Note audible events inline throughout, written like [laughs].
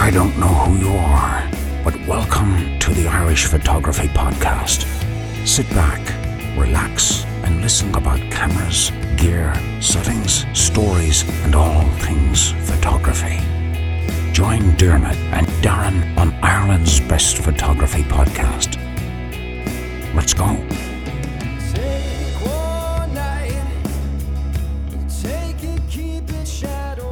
I don't know who you are, but welcome to the Irish Photography Podcast. Sit back, relax, and listen about cameras, gear, settings, stories, and all things photography. Join Diarmuid and Darren on Ireland's Best Photography Podcast. Let's go.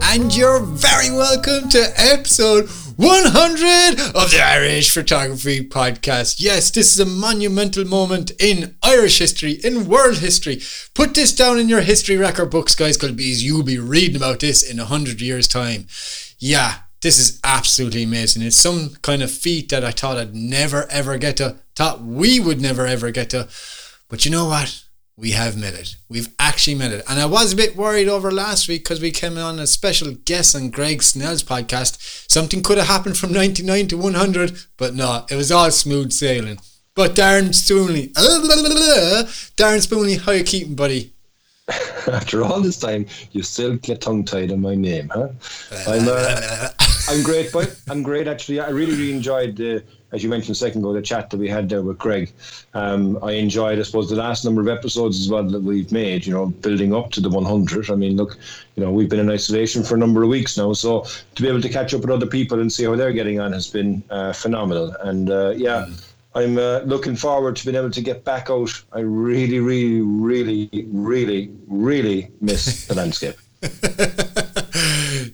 And you're very welcome to episode 100 of the Irish Photography Podcast. Yes, this is a monumental moment in Irish history, in world history. Put this down in your history record books, guys, because you'll be reading about this in 100 years' time. Yeah, this is absolutely amazing. It's some kind of feat that I thought I'd never ever get to, thought we would never ever get to. But you know what? We have met it. We've actually met it. And I was a bit worried over last week because we came on a special guest on Greg Snell's podcast. Something could have happened from 99 to 100, but no, it was all smooth sailing. But Darren Spoonley, [laughs] Darren Spoonley, how you keeping, buddy? [laughs] After all this time, you still get tongue tied on my name, huh? [laughs] I'm, uh, I'm great, but I'm great actually. I really, really enjoyed the as you mentioned a second ago, the chat that we had there with Greg. Um, I enjoyed, I suppose, the last number of episodes as well that we've made, you know, building up to the 100. I mean, look, you know, we've been in isolation for a number of weeks now. So to be able to catch up with other people and see how they're getting on has been uh, phenomenal. And uh, yeah, mm. I'm uh, looking forward to being able to get back out. I really, really, really, really, really miss the [laughs] landscape.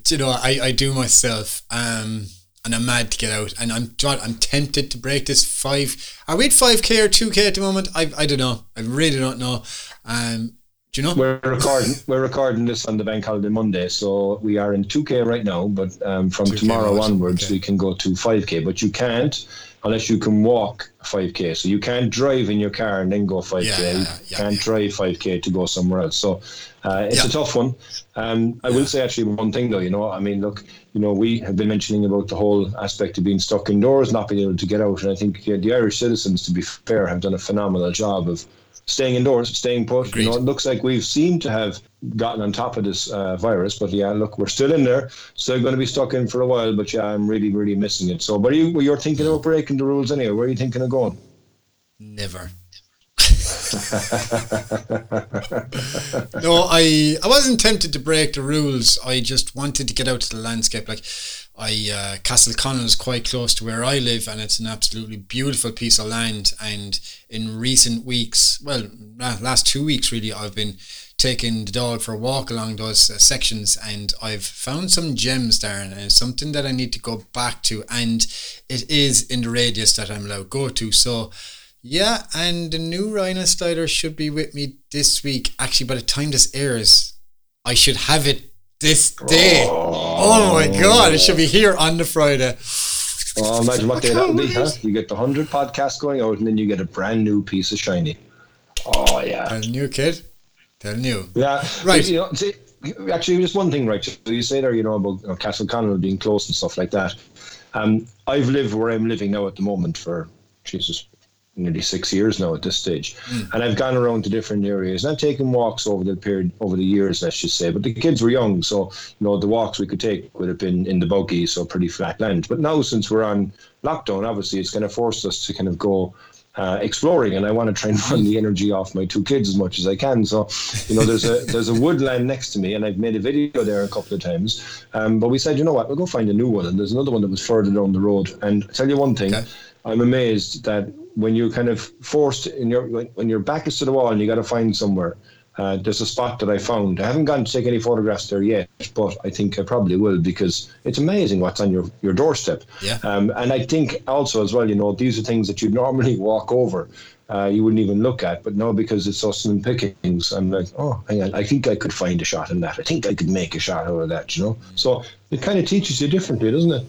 do you know, I, I do myself. Um, and I'm mad to get out. And I'm I'm tempted to break this five. Are we at five k or two k at the moment? I I don't know. I really don't know. Um, do you know? We're recording. we're recording this on the bank holiday Monday, so we are in two k right now. But um, from tomorrow onwards, okay. we can go to five k. But you can't unless you can walk 5k. So you can't drive in your car and then go 5k. Yeah, yeah, yeah, you can't drive 5k to go somewhere else. So uh, it's a tough one. Um, I will say actually one thing though, you know, I mean, look, you know, we have been mentioning about the whole aspect of being stuck indoors, not being able to get out, and I think the Irish citizens, to be fair, have done a phenomenal job of staying indoors, staying put. Agreed. You know, it looks like we've seemed to have gotten on top of this uh, virus, but yeah, look, we're still in there, still going to be stuck in for a while. But yeah, I'm really, really missing it. So, but are you? You're thinking about breaking the rules anyway? Where are you thinking of going? Never. [laughs] no, I I wasn't tempted to break the rules. I just wanted to get out to the landscape. Like I uh, Castleconnell is quite close to where I live, and it's an absolutely beautiful piece of land. And in recent weeks, well, last two weeks really, I've been taking the dog for a walk along those uh, sections, and I've found some gems there, and it's something that I need to go back to. And it is in the radius that I'm allowed to go to. So yeah, and the new Rhino Slider should be with me this week. Actually, by the time this airs, I should have it this day. Oh, oh my god, it should be here on the Friday. Oh, imagine what day that would be, huh? You get the 100 podcast going out, and then you get a brand new piece of shiny. Oh, yeah. A new kid? They're new. Yeah. Right. You know, see, actually, just one thing, right? So you say there, you know, about you know, Castleconnell being close and stuff like that. Um, I've lived where I'm living now at the moment for, Jesus, nearly six years now at this stage, mm. and I've gone around to different areas and I've taken walks over the period over the years, let's just say. But the kids were young, so you know the walks we could take would have been in the buggy, so pretty flat land. But now since we're on lockdown, obviously it's kind of forced us to kind of go. Uh, exploring and I want to try and run the energy off my two kids as much as I can. So, you know, there's a [laughs] there's a woodland next to me, and I've made a video there a couple of times. Um, but we said, you know what, we'll go find a new one, and there's another one that was further down the road. And I tell you one thing, okay. I'm amazed that when you're kind of forced in your when your back is to the wall and you got to find somewhere. Uh, there's a spot that I found. I haven't gone to take any photographs there yet, but I think I probably will because it's amazing what's on your, your doorstep. Yeah. Um, and I think also as well, you know, these are things that you [laughs] normally walk over. Uh, you wouldn't even look at, but now because it's so slim pickings. I'm like, oh, hang on, I think I could find a shot in that. I think I could make a shot out of that, you know. So it kind of teaches you differently, doesn't it?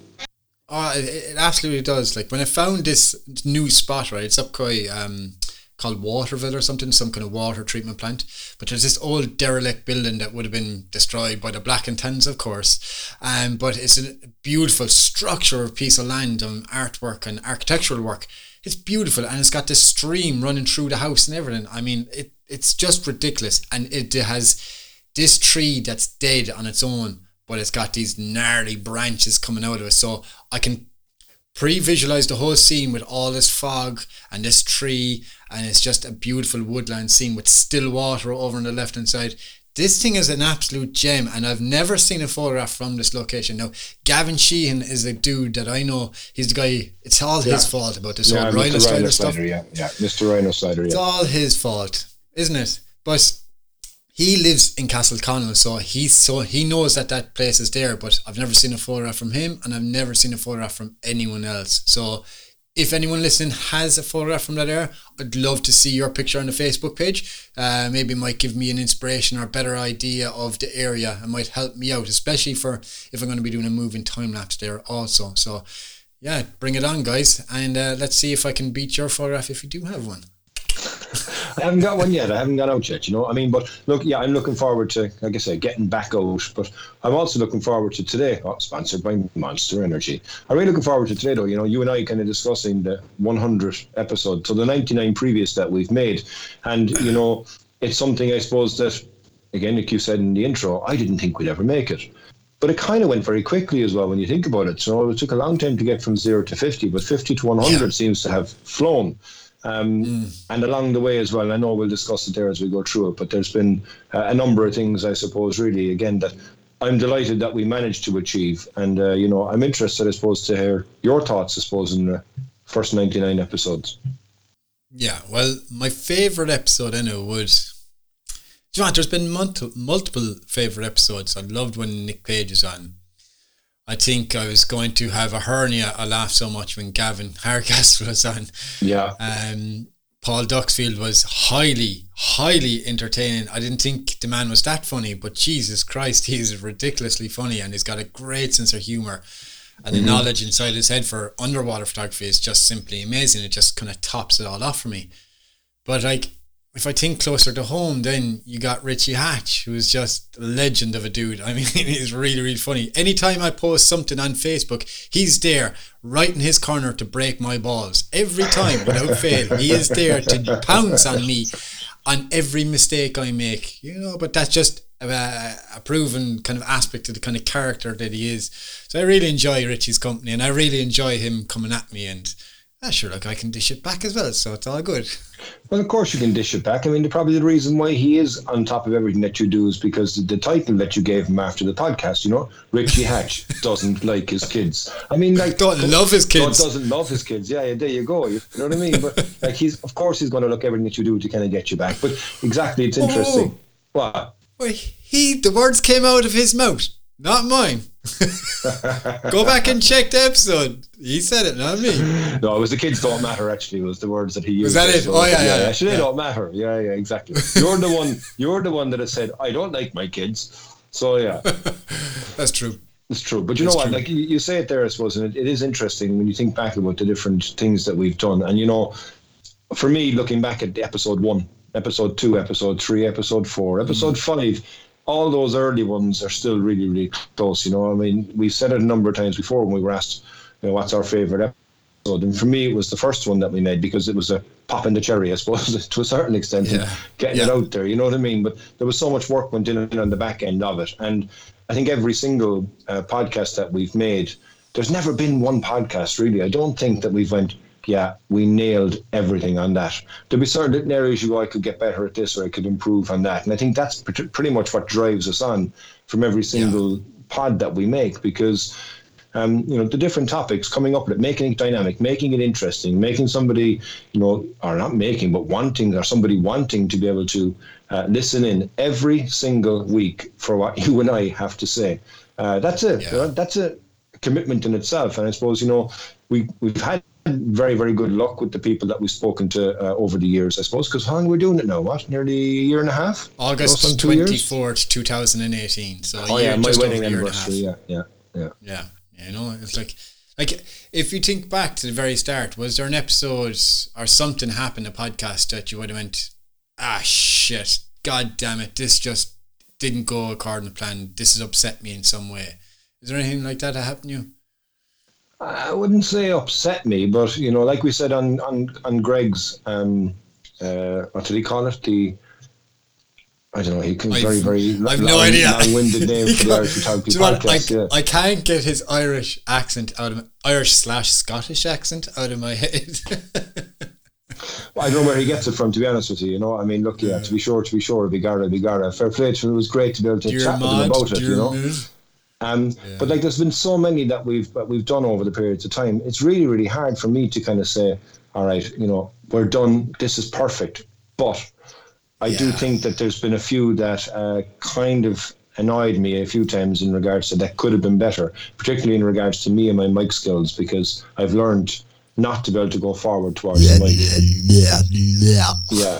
Oh, it, it, absolutely does. Like when I found this new spot, right? It's up quite um, called Waterville or something, some kind of water treatment plant. But there's this old derelict building that would have been destroyed by the Black and Tans, of course. Um, but it's a beautiful structure piece of land and artwork and architectural work. It's beautiful and it's got this stream running through the house and everything. I mean, it it's just ridiculous. And it has this tree that's dead on its own but it's got these gnarly branches coming out of it. So I can pre-visualize the whole scene with all this fog and this tree and it's just a beautiful woodland scene with still water over on the left hand side this thing is an absolute gem and i've never seen a photograph from this location now gavin sheehan is a dude that i know he's the guy it's all Yeah. his fault about this Yeah, whole rhino stuff yeah, yeah, Mr. Rhino Slider, it's all his fault, isn't it? But he lives in Castleconnell, so he's so he knows that that place is there. But I've never seen a photograph from him, and I've never seen a photograph from anyone else. So if anyone listening has a photograph from that area, I'd love to see your picture on the Facebook page. Uh, maybe might give me an inspiration or a better idea of the area. It might help me out, especially for if I'm going to be doing a moving time lapse there also. So yeah, bring it on, guys, and uh, let's see if I can beat your photograph if you do have one. [laughs] I haven't got one yet. I haven't got out yet, you know. I mean, but look, yeah, I'm looking forward to, like I say, getting back out. But I'm also looking forward to today, oh, sponsored by Monster Energy. I'm really looking forward to today, though. You know, you and I kind of discussing the 100 episode, so the 99 previous that we've made, and you know, it's something I suppose that, again, like you said in the intro, I didn't think we'd ever make it. But it kind of went very quickly as well when you think about it. So it took a long time to get from zero to 50, but 50 to 100 Yeah. seems to have flown. Um, And along the way as well, I know we'll discuss it there as we go through it, but there's been uh, a number of things, I suppose, really, again, that I'm delighted that we managed to achieve. And, uh, you know, I'm interested, I suppose, to hear your thoughts, I suppose, in the first 99 episodes. Yeah, well, my favorite episode I know would. Do you know what? There's been multiple, multiple favorite episodes. I loved when Nick Page is on. I think I was going to have a hernia. I laughed so much when Gavin [laughs] Hardcastle was on. Yeah. Um, Paul Duxfield was highly, highly entertaining. I didn't think the man was that funny, but Jesus Christ, [laughs] he's ridiculously funny and he's got a great sense of humour. And the knowledge inside his head for underwater photography is just simply amazing. It just kind of tops it all off for me. But like, if I think closer to home, then you got Richie Hatch, who's just a legend of a dude. I mean, [laughs] he's really, really funny. Anytime I post something on Facebook, he's there, right in his corner to break my balls. Every time, without [laughs] fail, he is there to pounce on me on every mistake I make. You know, but that's just a, a proven kind of aspect of the kind of character that he is. So I really enjoy Richie's company, and I really enjoy him coming at me and. Ah, sure, look, I can dish it back as well, so it's all good. Well, of course you can dish it back. I mean, the, probably the reason why he is on top of everything that you do is because the, the title that you gave him after the podcast, you know, Richie [laughs] Hatch doesn't like his kids. I mean, like Don't love his kids. doesn't love his kids. Yeah, yeah, there you go. You know what I mean? But [laughs] like he's, of course, he's going to look everything that you do to kind of get you back. But exactly, it's interesting. What? Well, he the words came out of his mouth, not mine. [laughs] Go back and check the episode. He said it, not me. No, it was the kids don't matter. Actually, was the words that he used. Was that it? Oh, yeah, yeah, yeah. Actually, yeah. don't matter. Yeah, yeah, exactly. You're the one. You're the one that has said I don't like my kids. So yeah. [laughs] That's true. It's true, but you It's know what? true. Like you, you say it there, I suppose, and it, it is interesting when you think back about the different things that we've done. And you know, for me, looking back at the episode one, episode two, episode three, episode four, episode mm. five, all those early ones are still really, really close. You know, I mean, we've said it a number of times before when we were asked, you know, what's our favorite episode, and for me, it was the first one that we made because it was a pop in the cherry, I suppose, [laughs] to a certain extent, Yeah. getting it out there. You know what I mean? But there was so much work went in on the back end of it, and I think every single uh, podcast that we've made, there's never been one podcast really. I don't think that we've went, yeah, we nailed everything on that. There'll be certain areas you go, I could get better at this or I could improve on that, and I think that's pretty much what drives us on from every single pod that we make because. Um, you know the different topics coming up with it, making it dynamic, making it interesting, making somebody, you know, or not making, but wanting, or somebody wanting to be able to uh, listen in every single week for what [laughs] you and I have to say. Uh, that's it. Yeah. That's a commitment in itself, and I suppose you know we we've had very very good luck with the people that we've spoken to uh, over the years. I suppose because how long we're doing it now? What nearly a year and a half? August twenty fourth, two thousand and eighteen. So Oh yeah, my wedding a year and a half. anniversary. Yeah, yeah, yeah. Yeah, yeah, you know, it's like, like if you think back to the very start, was there an episode or something happened, a podcast that you would have went, ah, shit, god damn it, this just didn't go according to plan. This has upset me in some way. Is there anything like that that happened to you? I wouldn't say upset me, but you know, like we said on on on Greg's, um, uh, what did he call it? The I don't know. He can very, very I've long, no idea. long-winded name for [laughs] the Irish Photography Do you know what? podcast. I, yeah. I can't get his Irish accent out of Irish slash Scottish accent out of my head. [laughs] I don't know where he gets it from, to be honest with you. You know, I mean, look, yeah, to be sure, to be sure, Bigara, Bigara. Fair play to him. It was great to be able to Dear chat with him about it, you know. Um, But like, there's been so many that we've that we've done over the periods of time. It's really, really hard for me to kind of say, all right, you know, we're done. This is perfect. But I do think that there's been a few that uh, kind of annoyed me a few times in regards to that could have been better, particularly in regards to me and my mic skills, because I've learned not to be able to go forward towards the mic. Yeah, yeah.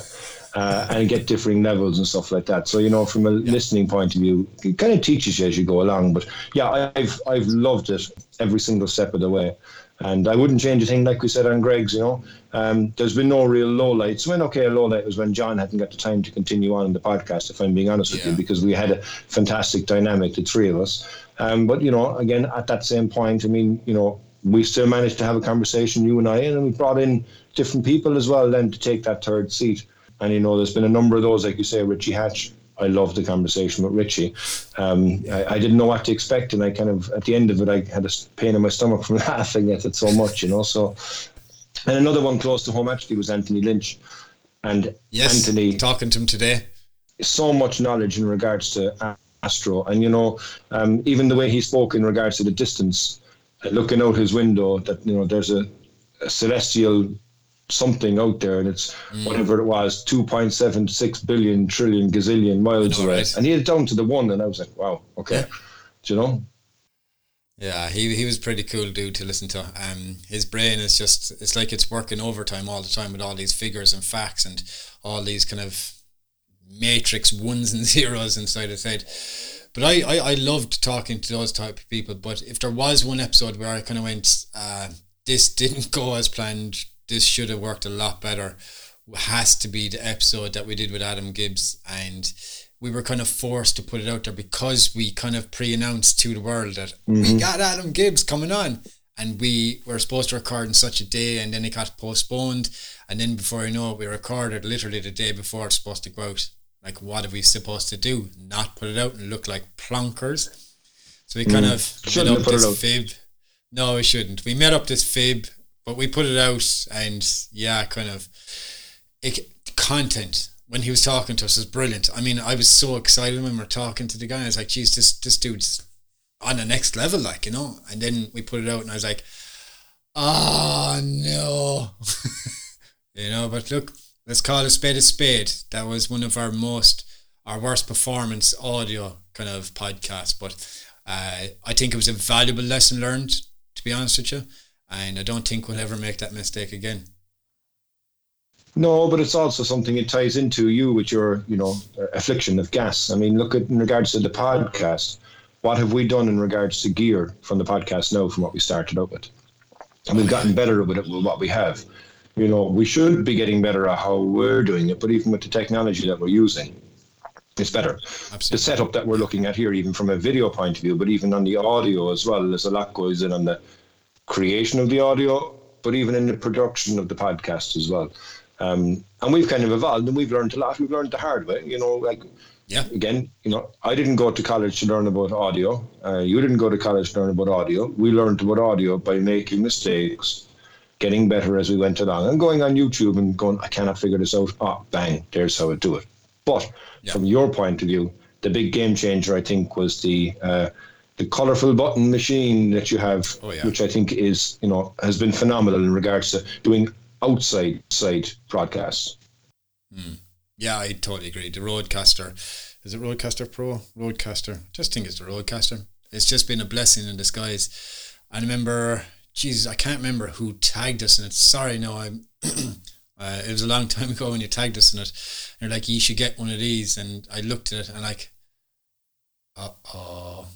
Uh, and get differing levels and stuff like that. So you know, from a listening point of view, it kind of teaches you as you go along. But yeah, I've I've loved it every single step of the way, and I wouldn't change a thing. Like we said on Greg's, you know, um, there's been no real low lights. When okay, a low light was when John hadn't got the time to continue on in the podcast. If I'm being honest with you, because we had a fantastic dynamic, the three of us. Um, but you know, again, at that same point, I mean, you know, we still managed to have a conversation, you and I, and we brought in different people as well then to take that third seat. And you know, there's been a number of those, like you say, Richie Hatch. I love the conversation with Richie. Um, I, I didn't know what to expect, and I kind of at the end of it, I had a pain in my stomach from [laughs] laughing at it so much, you know. So, and another one close to home actually was Anthony Lynch, and Yes, Anthony talking to him today. so much knowledge in regards to Astro, and you know, um, even the way he spoke in regards to the distance, uh, looking out his window, that you know, there's a, a celestial something out there, and it's Mm. whatever it was, two point seven six billion trillion gazillion miles know, away, right? and he had down to the one, and I was like, wow, okay, Yeah. Do you know. Yeah, he he was pretty cool dude to listen to. Um, his brain is just it's like it's working overtime all the time with all these figures and facts and all these kind of matrix ones and [laughs] zeros inside his head. But I, I, I loved talking to those type of people. But if there was one episode where I kind of went, uh, this didn't go as planned, this should have worked a lot better, has to be the episode that we did with Adam Gibbs. And we were kind of forced to put it out there because we kind of pre-announced to the world that we got Adam Gibbs coming on. And we were supposed to record on such a day and then it got postponed. And then before you know it we recorded literally the day before it's supposed to go out. Like what are we supposed to do? Not put it out and look like plonkers? So we kind of Shouldn't made up this fib. No we shouldn't. We made up this fib but we put it out and yeah kind of it, content when he was talking to us was brilliant. I mean, I was so excited when we were talking to the guy. I was like, "Geez, this this dude's on the next level, like you know." And then we put it out, and I was like, "Oh no," [laughs] you know. But look, let's call a spade a spade. That was one of our most our worst performance audio kind of podcast, but uh, I think it was a valuable lesson learned. To be honest with you, and I don't think we'll ever make that mistake again. No, but it's also something it ties into you with your, you know, affliction of gas. I mean, look at in regards to the podcast. What have we done in regards to gear from the podcast now from what we started out with? And we've gotten better with it with what we have. You know, we should be getting better at how we're doing it, but even with the technology that we're using, it's better. Absolutely. The setup that we're looking at here, even from a video point of view, but even on the audio as well, there's a lot goes in on the creation of the audio, but even in the production of the podcast as well. Um, and we've kind of evolved and we've learned a lot. We've learned the hard way, you know, like Yeah. again, you know, I didn't go to college to learn about audio. Uh, you didn't go to college to learn about audio. We learned about audio by making mistakes, getting better as we went along, and going on YouTube and going, I cannot figure this out. Oh, bang, there's how I do it. But Yeah. from your point of view, the big game changer, I think, was the uh, the colorful button machine that you have, Oh, yeah. which I think is, you know, has been phenomenal in regards to doing outside side broadcasts. Yeah, I totally agree. The RODECaster, is it RODECaster Pro? RODECaster. Just think it's the RODECaster. It's just been a blessing in disguise. I remember, Jesus, I can't remember who tagged us in it. Sorry, no, I'm. [clears throat] uh, it was a long time ago when you tagged us in it. And you're like, you should get one of these. And I looked at it and like, uh oh.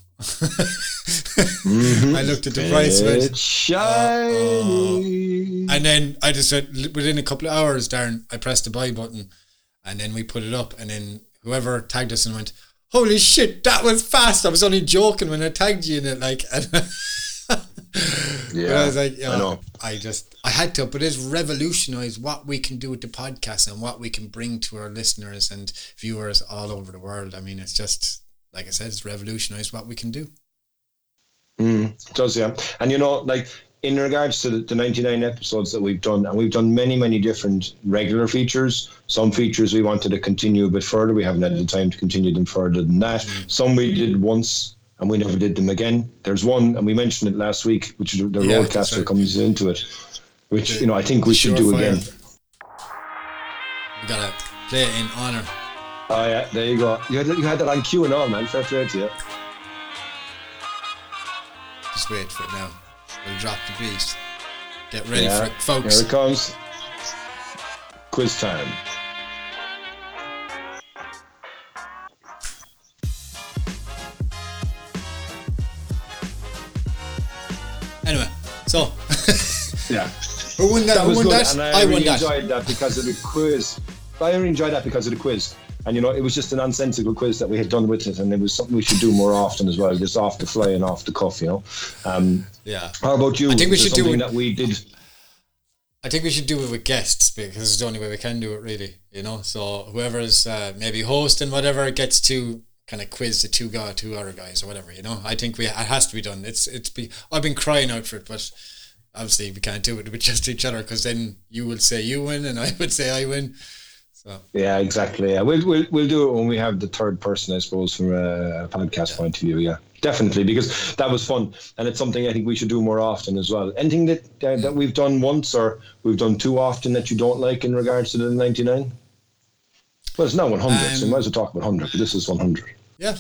Mm-hmm. I looked at the price of it. It's shiny. Uh, uh. And then I just said within a couple of hours, Darren, I pressed the buy button, and then we put it up, and then whoever tagged us and went, "Holy shit, that was fast!" I was only joking when I tagged you in it, like. [laughs] But I was like, I know. Oh, I just, I had to, but it's revolutionized what we can do with the podcast and what we can bring to our listeners and viewers all over the world. I mean, it's just, like I said, it's revolutionized what we can do. Mm, does, yeah. And you know, like in regards to the, the 99 episodes that we've done, and we've done many, many different regular features. Some features we wanted to continue a bit further. We haven't had the time to continue them further than that. Some we did once and we never did them again. There's one, and we mentioned it last week, which is the Yeah, RODECaster right. comes into it, which, you know, I think we should do Surefire. again. We gotta play it in honor. Oh, yeah, there you go. You had, you had that on cue and all, man. Fair play to you. Just wait for it now. We'll drop the beat. Get ready Yeah, for it, folks. Here it comes. Quiz time. Anyway, so [laughs] Yeah. who won that? That Who won good, that? I, I won really that. enjoyed that because of the quiz. I really enjoyed that because of the quiz, and you know, it was just a nonsensical quiz that we had done with it, and it was something we should do more often as well, just off the fly and off the cuff, you know. Um, Yeah. how about you? I think we should do it- that we did. I think we should do it with guests because it's the only way we can do it, really. You know, so whoever's uh, maybe hosting whatever gets to kind of quiz the two guy, two other guys or whatever. You know, I think we it has to be done. It's it's be I've been crying out for it, but obviously we can't do it with just each other because then you will say you win and I [laughs] would say I win. So Yeah, exactly. Yeah, we'll, we'll we'll do it when we have the third person, I suppose, from a podcast point of view. Yeah, definitely, because that was fun, and it's something I think we should do more often as well. Anything that uh, that we've done once or we've done too often that you don't like in regards to the ninety nine. Well, it's now one hundred, so we Um, might as well talk about hundred. But this is one hundred. Yeah,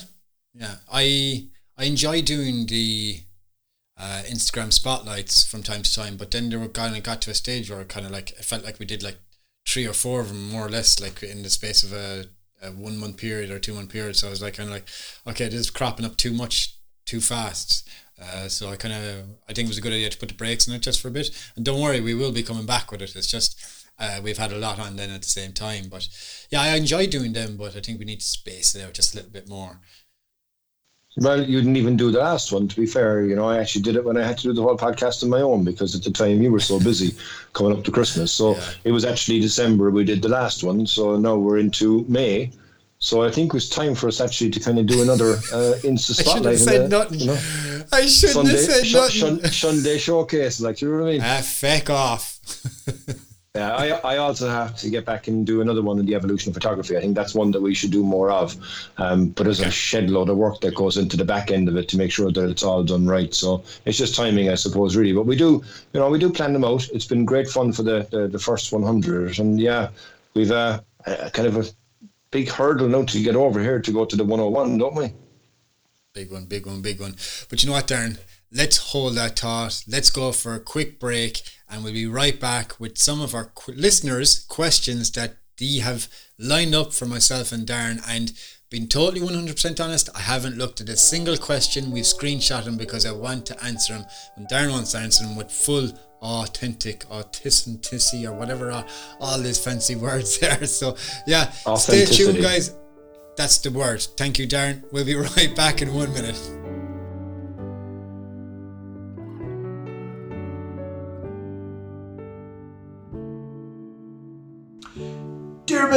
yeah. I I enjoy doing the uh, Instagram spotlights from time to time, but then there were kind of got to a stage where kind of like it felt like we did like three or four of them more or less, like in the space of a, a one month period or two month period. So I was like kind of like, okay, this is cropping up too much too fast. Uh, so I kind of I think it was a good idea to put the brakes on it just for a bit. And don't worry, we will be coming back with it. It's just uh, we've had a lot on then at the same time. But yeah, I enjoy doing them, but I think we need to space it out just a little bit more. Well, you didn't even do the last one. To be fair, you know, I actually did it when I had to do the whole podcast on my own because at the time you were so busy [laughs] coming up to Christmas. So Yeah. it was actually December we did the last one. So now we're into May. So I think it was time for us actually to kind of do another uh, Insta [laughs] I should spotlight. have said nothing. you know, I shouldn't Sunday, have said sh- nothing. Sunday showcase, like you know what I mean? ah, feck off. [laughs] Yeah, I, I also have to get back and do another one in the evolution of photography. I think that's one that we should do more of. Um, but there's a shed load of work that goes into the back end of it to make sure that it's all done right. So it's just timing, I suppose, really. But we do, you know, we do plan them out. It's been great fun for the the, the first 100, and yeah, we've uh, a, kind of a big hurdle now to get over here to go to the 101, don't we? Big one, big one, big one. But you know what, Darren? Let's hold that thought. Let's go for a quick break, and we'll be right back with some of our qu- listeners' questions that they have lined up for myself and Darren. And being totally 100% honest, I haven't looked at a single question. We've screenshot them because I want to answer them. And Darren wants to answer them with full authentic authenticity or whatever uh, all these fancy [laughs] words there so yeah stay tuned guys that's the word. Thank you, Darren. We'll be [laughs] right back in one minute.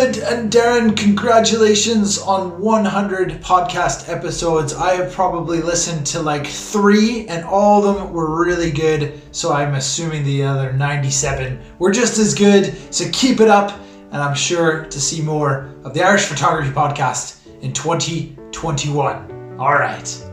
And Darren, congratulations on 100 podcast episodes. I have probably listened to like three, and all of them were really good. So I'm assuming the other 97 were just as good. So keep it up, and I'm sure to see more of the Irish Photography Podcast in 2021. All right.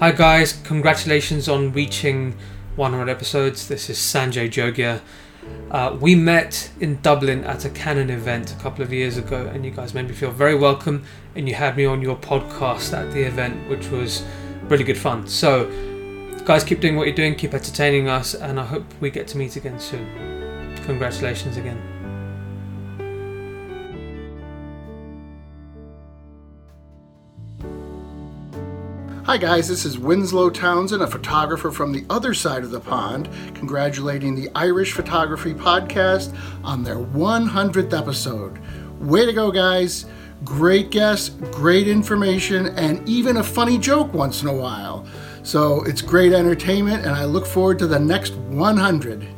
Hi guys, congratulations on reaching 100 episodes. This is Sanjay Jogia. Uh, we met in Dublin at a Canon event a couple of years ago, and you guys made me feel very welcome. And you had me on your podcast at the event, which was really good fun. So, guys, keep doing what you're doing, keep entertaining us, and I hope we get to meet again soon. Congratulations again. Hi, guys, this is Winslow Townsend, a photographer from the other side of the pond, congratulating the Irish Photography Podcast on their 100th episode. Way to go, guys. Great guests, great information, and even a funny joke once in a while. So it's great entertainment, and I look forward to the next 100.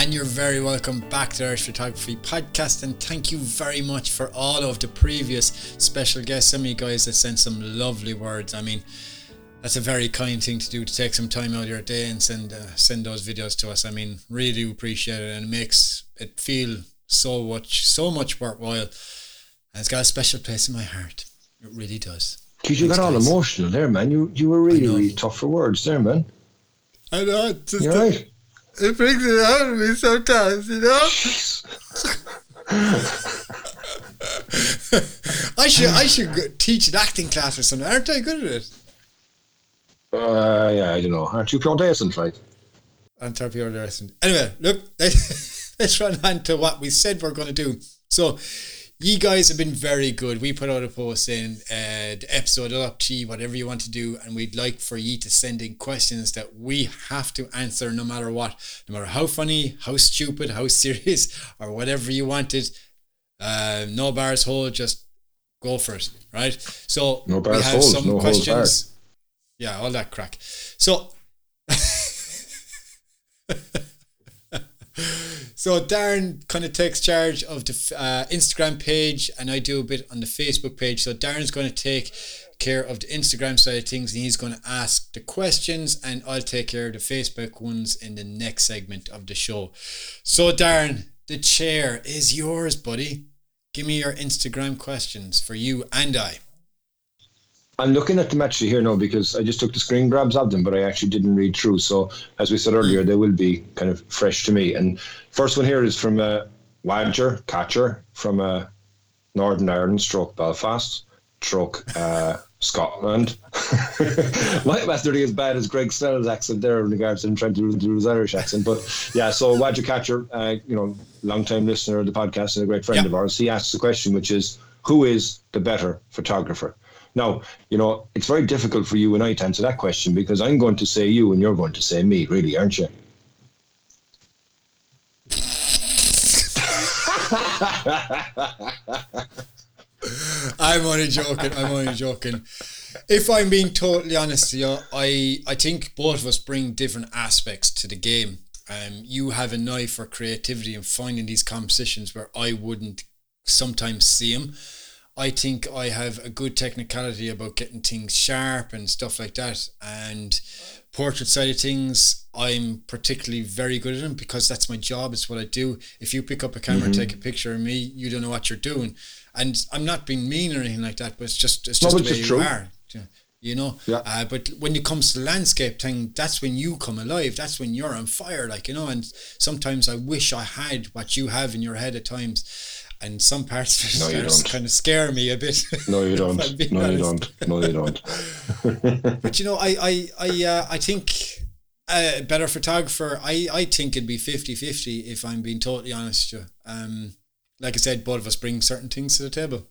And you're very welcome back to Irish Photography Podcast. And thank you very much for all of the previous special guests. Some of you guys that sent some lovely words. I mean, that's a very kind thing to do to take some time out of your day and send uh, send those videos to us. I mean, really do appreciate it, and it makes it feel so much so much worthwhile. And it's got a special place in my heart. It really does. Geez, you got all guys. emotional there, man. You you were really really tough for words there, man. I know. It's just You all right? It brings it out of me sometimes, you know. I should I should teach an acting class or something. Aren't I good at it? Uh, yeah, I don't know. Aren't you Pure Decent, right? on top of your lesson. Anyway, look, let's, [laughs] let's run on to what we said we're going to do. So, you guys have been very good. We put out a post saying uh, the episode up to you, whatever you want to do, and we'd like for you to send in questions that we have to answer no matter what, no matter how funny, how stupid, how [laughs] serious, or whatever you wanted. Uh, no bars hold, just go for it, right? So No we bars have hold, some no questions. Yeah, all that crack. So [laughs] So Darren kind of takes charge of the uh, Instagram page, and I do a bit on the Facebook page. So Darren's going to take care of the Instagram side of things, and he's going to ask the questions, and I'll take care of the Facebook ones in the next segment of the show. So Darren, the chair is yours, buddy. Give me your Instagram questions for you and I. I'm looking at them actually here now because I just took the screen grabs of them, but I actually didn't read through. So, as we said earlier, they will be kind of fresh to me. And first one here is from a Wadger Catcher from uh, Northern Ireland, stroke Belfast, stroke uh, Scotland. [laughs] My master as bad as Greg Snell's accent there in regards to him trying to do his Irish accent. But yeah, so Wadger Catcher, uh, you know, long time listener of the podcast and a great friend Yeah. of ours, he asks the question, which is, who is the better photographer? Now, you know, it's very difficult for you and I to answer that question because I'm going to say you and you're going to say me, really, aren't you? [laughs] I'm only joking. I'm only joking. If I'm being totally honest you, I I think both of us bring different aspects to the game. Um, you have an eye for creativity and finding these compositions where I wouldn't sometimes see them. I think I have a good technicality about getting things sharp and stuff like that. And portrait side of things, I'm particularly very good at them because that's my job. It's what I do. If you pick up a camera and take a picture of me, you don't know what you're doing. And I'm not being mean or anything like that, but it's just it's just but the way you true. are. You know, Yeah. uh, but when it comes to the landscape thing, that's when you come alive. That's when you're on fire, like you know. And sometimes I wish I had what you have in your head at times, and some parts No, you just don't. kind of scare me a bit. No, you [laughs] don't. No, you don't. No, you don't. But you know, I I I uh, I think a better photographer. I I think it'd be 50-50 if I'm being totally honest with you. Um, like I said, both of us bring certain things to the table.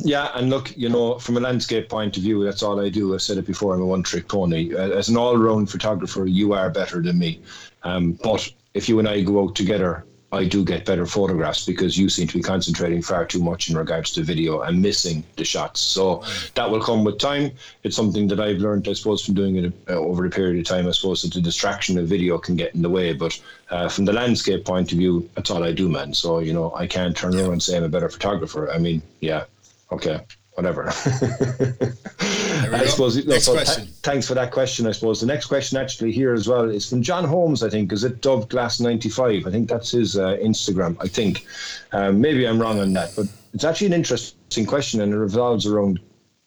Yeah, and look, you know, from a landscape point of view, that's all I do. I've said it before. I'm a one-trick pony. Uh, As an all-round photographer, you are better than me. Um, but if you and I go out together, I do get better photographs because you seem to be concentrating far too much in regards to video and missing the shots. So that will come with time. It's something that I've learned, I suppose, from doing it uh, over a period of time. I suppose that the distraction of video can get in the way. But uh, from the landscape point of view, that's all I do, man. So, you know, I can't turn around and say I'm a better photographer. I mean, yeah, okay, whatever. [laughs] I suppose. no, Next so th- question. thanks for that question. I suppose the next question actually here as well is from John Holmes. I think is it Dove Glass ninety five. I think that's his uh, Instagram. I think um, maybe I'm wrong on that, but it's actually an interesting question and it revolves around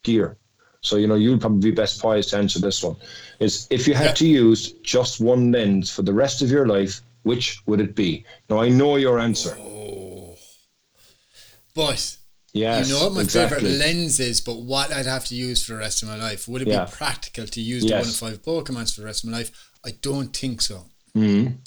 gear. So you know you'll probably be best poised to answer this one. Is if you had Yeah. to use just one lens for the rest of your life, which would it be? Now I know your answer. But Yes, you know what my exactly. favorite lens is, but what I'd have to use for the rest of my life. Would it Yeah. be practical to use the Yes. one of five Pokemons for the rest of my life? I don't think so. Mhm.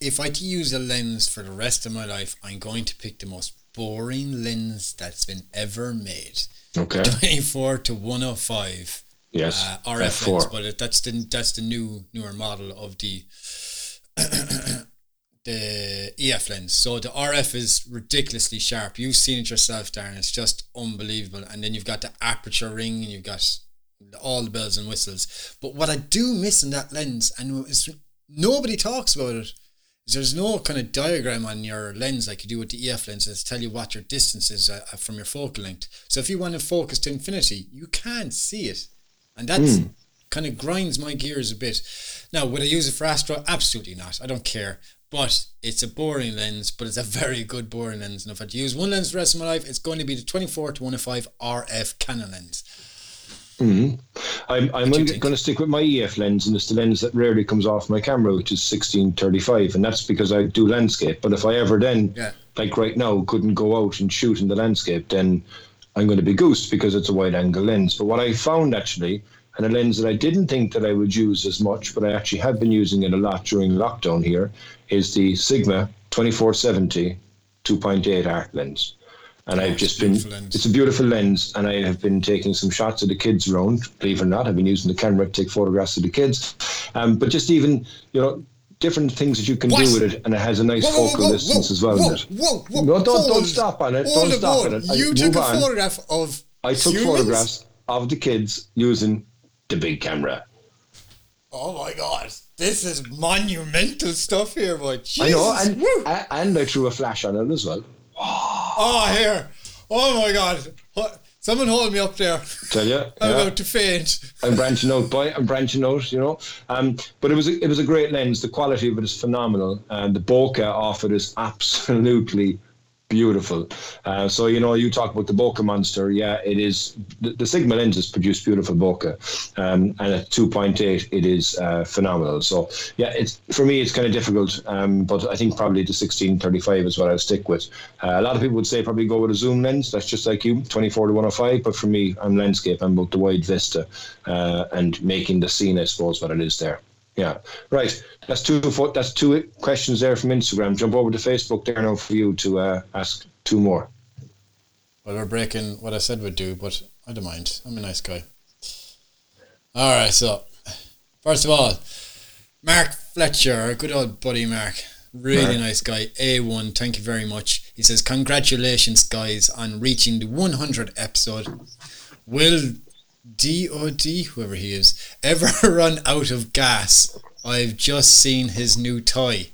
if I to use a lens for the rest of my life, I'm going to pick the most boring lens that's been ever made. Okay. 24 to 105 Yes. uh, RF F4. lens, but it, that's the that's the new newer model of the the EF lens. So the RF is ridiculously sharp. You've seen it yourself, Darren. It's just unbelievable. And then you've got the aperture ring, and you've got all the bells and whistles. But what I do miss in that lens, and it's, nobody talks about it, is there's no kind of diagram on your lens like you do with the EF lenses to tell you what your distance is uh, from your focal length. So if you want to focus to infinity, you can't see it. And that's kind of grinds my gears a bit. Now, would I use it for astro? Absolutely not. I don't care. But it's a boring lens, but it's a very good boring lens. And if I had to use one lens for the rest of my life, it's going to be the 24 to 105 RF Canon lens. Hmm. I'm, I'm going to stick with my EF lens, and it's the lens that rarely comes off my camera, which is 1635, and that's because I do landscape. But if I ever then, Yeah. like right now, couldn't go out and shoot in the landscape, then I'm going to be goose because it's a wide angle lens. But what I found actually, and a lens that I didn't think that I would use as much, but I actually have been using it a lot during lockdown here, is the Sigma 2470 2.8 Art lens. And I've just been, lens. it's a beautiful lens, and I have been taking some shots of the kids around. Believe it or not, I've been using the camera to take photographs of the kids. Um, but just even, you know, different things that you can What? do with it, and it has a nice focal distance as well. Whoa, whoa, whoa, No, don't- don't stop on it. Don't stop on it. it. I- You took a on. photograph of. I took humans? photographs of the kids using the big camera. Oh my god, this is monumental stuff here, boy. Jesus. I know, and, Woo. and I threw a flash on it as well. Oh, here. Oh my god. What? Someone hold me up there. Tell you, [laughs] I'm yeah. about to faint. I'm branching out, boy. I'm branching out, you know. Um, but it was a, it was a great lens. The quality of it is phenomenal, and the bokeh off it is absolutely beautiful. Uh, so you know, you talk about the bokeh monster. Yeah, it is. The, the Sigma lenses produce beautiful bokeh, um, and at 2.8, it is uh, phenomenal. So yeah, it's for me, it's kind of difficult. Um, but I think probably the 1635 is what I'll stick with. Uh, a lot of people would say probably go with a zoom lens. That's just like you, 24 to 105. But for me, I'm landscape. I'm about the wide vista uh, and making the scene, I suppose, what it is there. Yeah, right. That's two. That's two questions there from Instagram. Jump over to Facebook there now for you to uh, ask two more. Well, we're breaking what I said we'd do, but I don't mind. I'm a nice guy. All right, so first of all, Mark Fletcher, our good old buddy Mark, really Mark. nice guy. A1, thank you very much. He says, Congratulations, guys, on reaching the 100 episode. Will DOD, whoever he is, ever [laughs] run out of gas? I've just seen his new toy.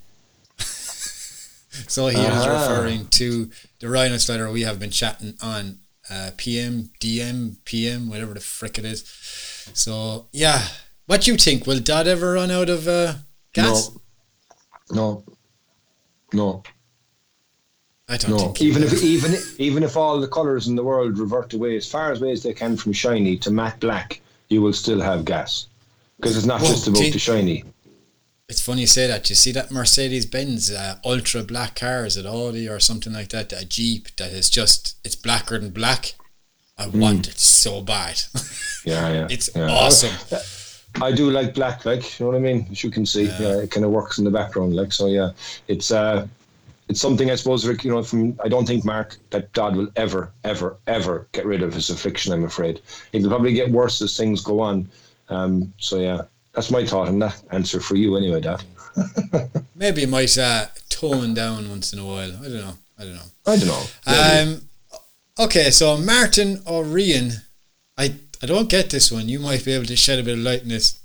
so he is Ah. referring to the Rhino Slider we have been chatting on uh, PM, DM, PM, whatever the frick it is. So, yeah. What do you think? Will Dad ever run out of uh, gas? No, no, I don't no. think Even if even even if all the colours in the world revert away as far away as they can from shiny to matte black, you will still have gas because it's not Well, just about do- the shiny. It's funny you say that. You see that Mercedes Benz uh, ultra black car, is it Audi or something like that? A Jeep that is just, it's blacker than black. I want it so bad. [laughs] Yeah, yeah. it's yeah. awesome. I do like black, like you know what I mean. As you can see, yeah, it kind of works in the background, like so. Yeah, it's uh, it's something I suppose, Rick. You know, from I don't think Mark that Dodd will ever, ever, ever get rid of his affliction. I'm afraid it'll probably get worse as things go on. Um, so yeah, that's my thought on that answer for you, anyway, Dad. [laughs] Maybe it might uh, tone down once in a while. I don't know. I don't know. I don't know. Maybe. Um, okay, so Martin O'Rian, I I don't get this one. You might be able to shed a bit of light on this.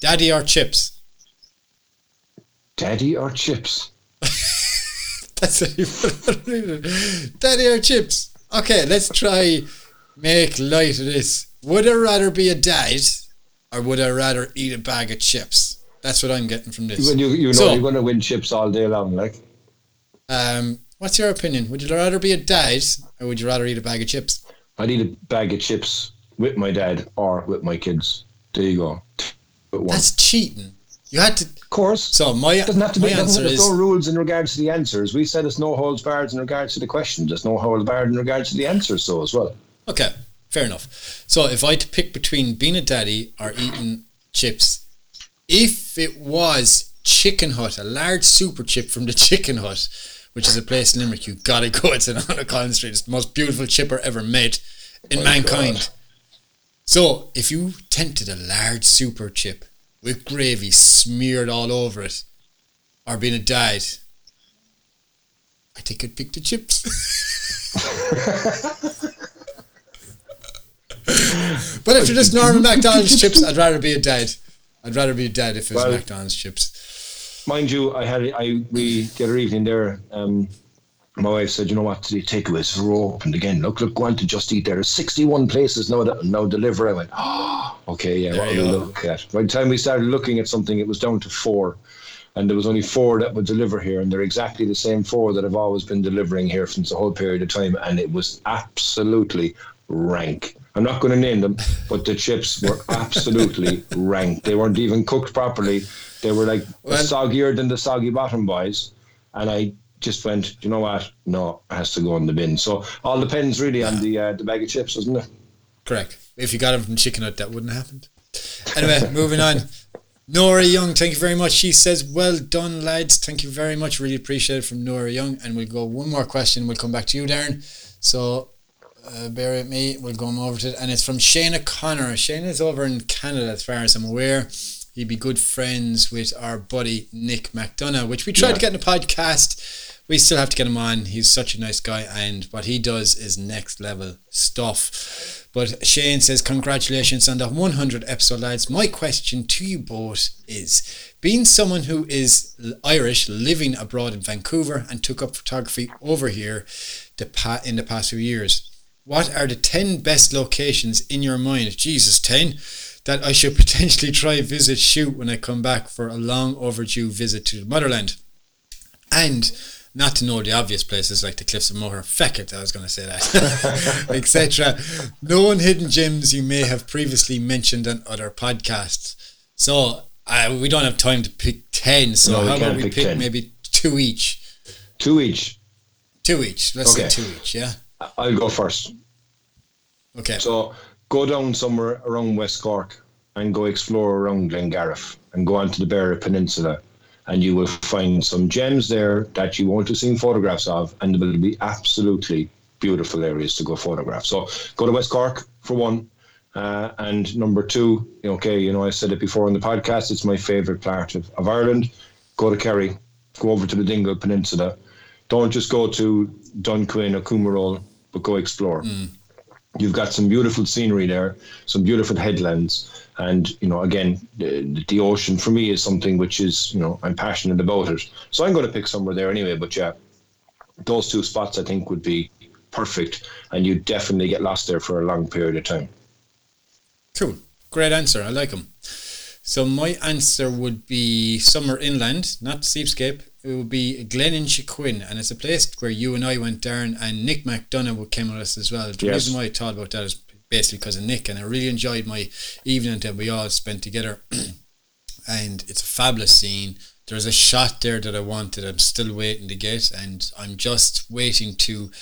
Daddy or chips? Daddy or chips? [laughs] That's what you put on it. Daddy or chips? Okay, let's try make light of this. Would I rather be a dad or would I rather eat a bag of chips? That's what I'm getting from this. When you you know So- you're going to win chips all day long, like. Um, what's your opinion? Would you rather be a dad or would you rather eat a bag of chips? I'd eat a bag of chips with my dad or with my kids. There you go. That's cheating. You had to. of course. So my doesn't have to be. my Doesn't, answer there's is no rules in regards to the answers. We said it's no holds barred in regards to the question. There's no holds barred in regards to the answers. So as well. Okay, fair enough. So if I had to pick between being a daddy or eating chips, if it was Chicken Hut, a large super chip from the [laughs] Chicken Hut, which is a place in Limerick. You gotta go. It's in [laughs] on Collins Street. It's the most beautiful chipper ever made in oh mankind. God. So, if you tempted a large super chip with gravy smeared all over it, or being a dad, I think I'd pick the chips. [laughs] but if you're just normal McDonald's chips, I'd rather be a dad. I'd rather be a dad if it was Well- McDonald's chips. mind you, I had I we the other evening there. Um, my wife said, "You know what? The takeaways are opened again. Look, look, go on to Just Eat. There are sixty-one places now that now deliver." I went, "Oh, [gasps] okay, yeah. What you will we look at?" By the time we started looking at something, it was down to four, and there was only four that would deliver here, and they're exactly the same four that have always been delivering here since the whole period of time, and it was absolutely rank. I'm not going to name them, but the chips were [laughs] absolutely rank. They weren't even cooked properly. They were like Well- soggier than the soggy bottom boys. And I just went, you know what? No, it has to go in the bin. So all depends really on the uh, the bag of chips, doesn't it? Correct. If you got them from Chicken Hut, that wouldn't have happened. Anyway, [laughs] moving on. Nora Young, thank you very much. She says, Well done, lads. Thank you very much. Really appreciate it from Nora Young. And we'll go one more question. We'll come back to you, Darren. So uh, bear with me. We'll go over to it. And it's from Shane O'Connor. Shane is over in Canada, as far as I'm aware. He'd be good friends with our buddy Nick McDonough, which we tried to get in the podcast. We still have to get him on. He's such a nice guy, and what he does is next level stuff. But Shane says, Congratulations on the 100 episode, lads. My question to you both is being someone who is Irish, living abroad in Vancouver, and took up photography over here the pa- in the past few years, what are the 10 best locations in your mind? Jesus, 10 that I should [laughs] potentially try visit shoot when I come back for a long overdue visit to the motherland. And not to know the obvious places like the Cliffs of Moher, feck it, I was going to say that, [laughs] [laughs] etc. Known hidden gems you may have previously mentioned on other podcasts. So uh, we don't have time to pick 10, so No, how about we pick pick 10. maybe two each? Two each. Two each. Let's Okay. say two each, yeah? I'll go first. Okay. So go down somewhere around West Cork and go explore around Glengarriff and go onto the Beara Peninsula and you will find some gems there that you want to see photographs of and there will be absolutely beautiful areas to go photograph. So go to West Cork for one. Uh, and number two, okay, you know, I said it before on the podcast, it's my favourite part of, of Ireland. Go to Kerry, go over to the Dingle Peninsula. Don't just go to Dunquin or Coumeenoole, but go explore you've got some beautiful scenery there, some beautiful headlands, and you know, again, the, the ocean for me is something which is, you know, I'm passionate about it. So I'm going to pick somewhere there anyway. But yeah, those two spots I think would be perfect, and you definitely get lost there for a long period of time. Cool. Great answer. I like them. So my answer would be somewhere inland, not seascape. It would be Gleninchaquin, and it's a place where you and I went, down, and Nick McDonough came with us as well. The Yes. reason why I thought about that is basically because of Nick, and I really enjoyed my evening that we all spent together. [clears throat] and it's a fabulous scene. There's a shot there that I wanted. I'm still waiting to get, and I'm just waiting to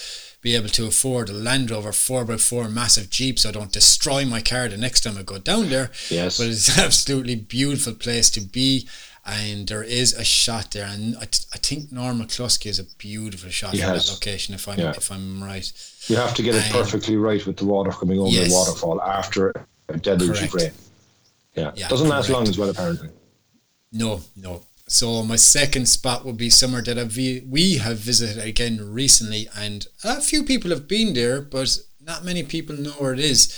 be able to afford a Land Rover 4x4 massive Jeep so I don't destroy my car the next time I go down there. Yes. But it's [laughs] an absolutely beautiful place to be. And there is a shot there, and I, t- I think Norm McCloskey is a beautiful shot has. that location. If I'm Yeah. if I'm right, You have to get it Um, perfectly right with the water coming over yes. the waterfall after a deluge of Correct. rain. Yeah, Yeah, doesn't last long as well apparently. No, no. So my second spot would be somewhere that I've, we have visited again recently, and a few people have been there, but not many people know where it is.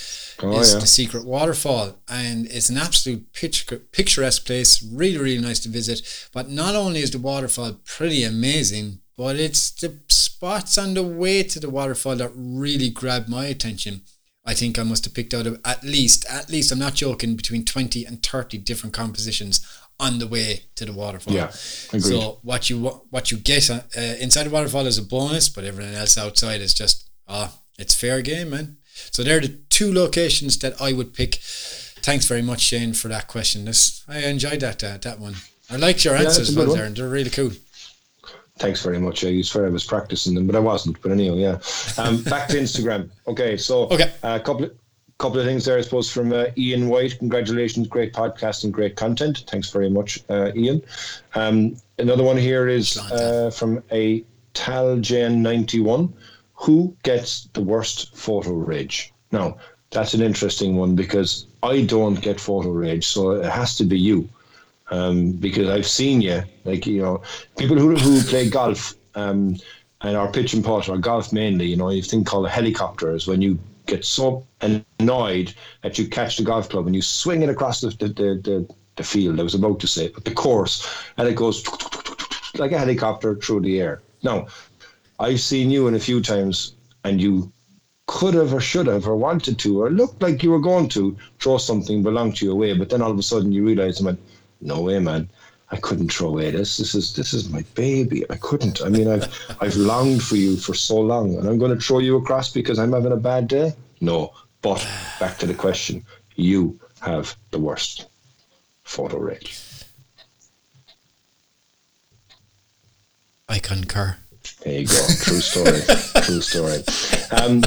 Oh, it's yeah. the Secret Waterfall, and it's an absolute picture, picturesque place. Really, really nice to visit. But not only is the waterfall pretty amazing, but it's the spots on the way to the waterfall that really grabbed my attention. I think I must have picked out of at least, at least, I'm not joking, between 20 and 30 different compositions on the way to the waterfall. Yeah, agreed. So what you what you get uh, inside the waterfall is a bonus, but everything else outside is just ah, it's fair game, man. So they're the two locations that I would pick. Thanks very much, Shane, for that question. This I enjoyed that uh, that one. I liked your Yeah, answers it's well, good Darren. They're really cool. Thanks very much. I swear I was practicing them, but I wasn't. But anyway, yeah. Um, [laughs] back to Instagram. Okay, so Okay. a couple of couple of things there, I suppose, from uh, Ian White. Congratulations, great podcast and great content. Thanks very much, uh, Ian. Um, another one here is uh, from a Talgen91. Who gets the worst photo rage? Now, that's an interesting one because I don't get photo rage, so it has to be you. Um, because I've seen you, like, you know, people who, who play golf um, and are pitch and putt or golf mainly, you know, you thing called a helicopter is when you get so annoyed that you catch the golf club and you swing it across the, the, the, the, the field, I was about to say, but the course, and it goes like a helicopter through the air. Now, I've seen you in a few times and you could have or should have or wanted to or looked like you were going to throw something belonged to you away, but then all of a sudden you realize, man, no way, man. I couldn't throw away this. This is this is my baby. I couldn't. I mean, I've [laughs] I've longed for you for so long, and I'm going to throw you across because I'm having a bad day. No, but back to the question: you have the worst photo rate. I concur. There you go. True story. True story. Um,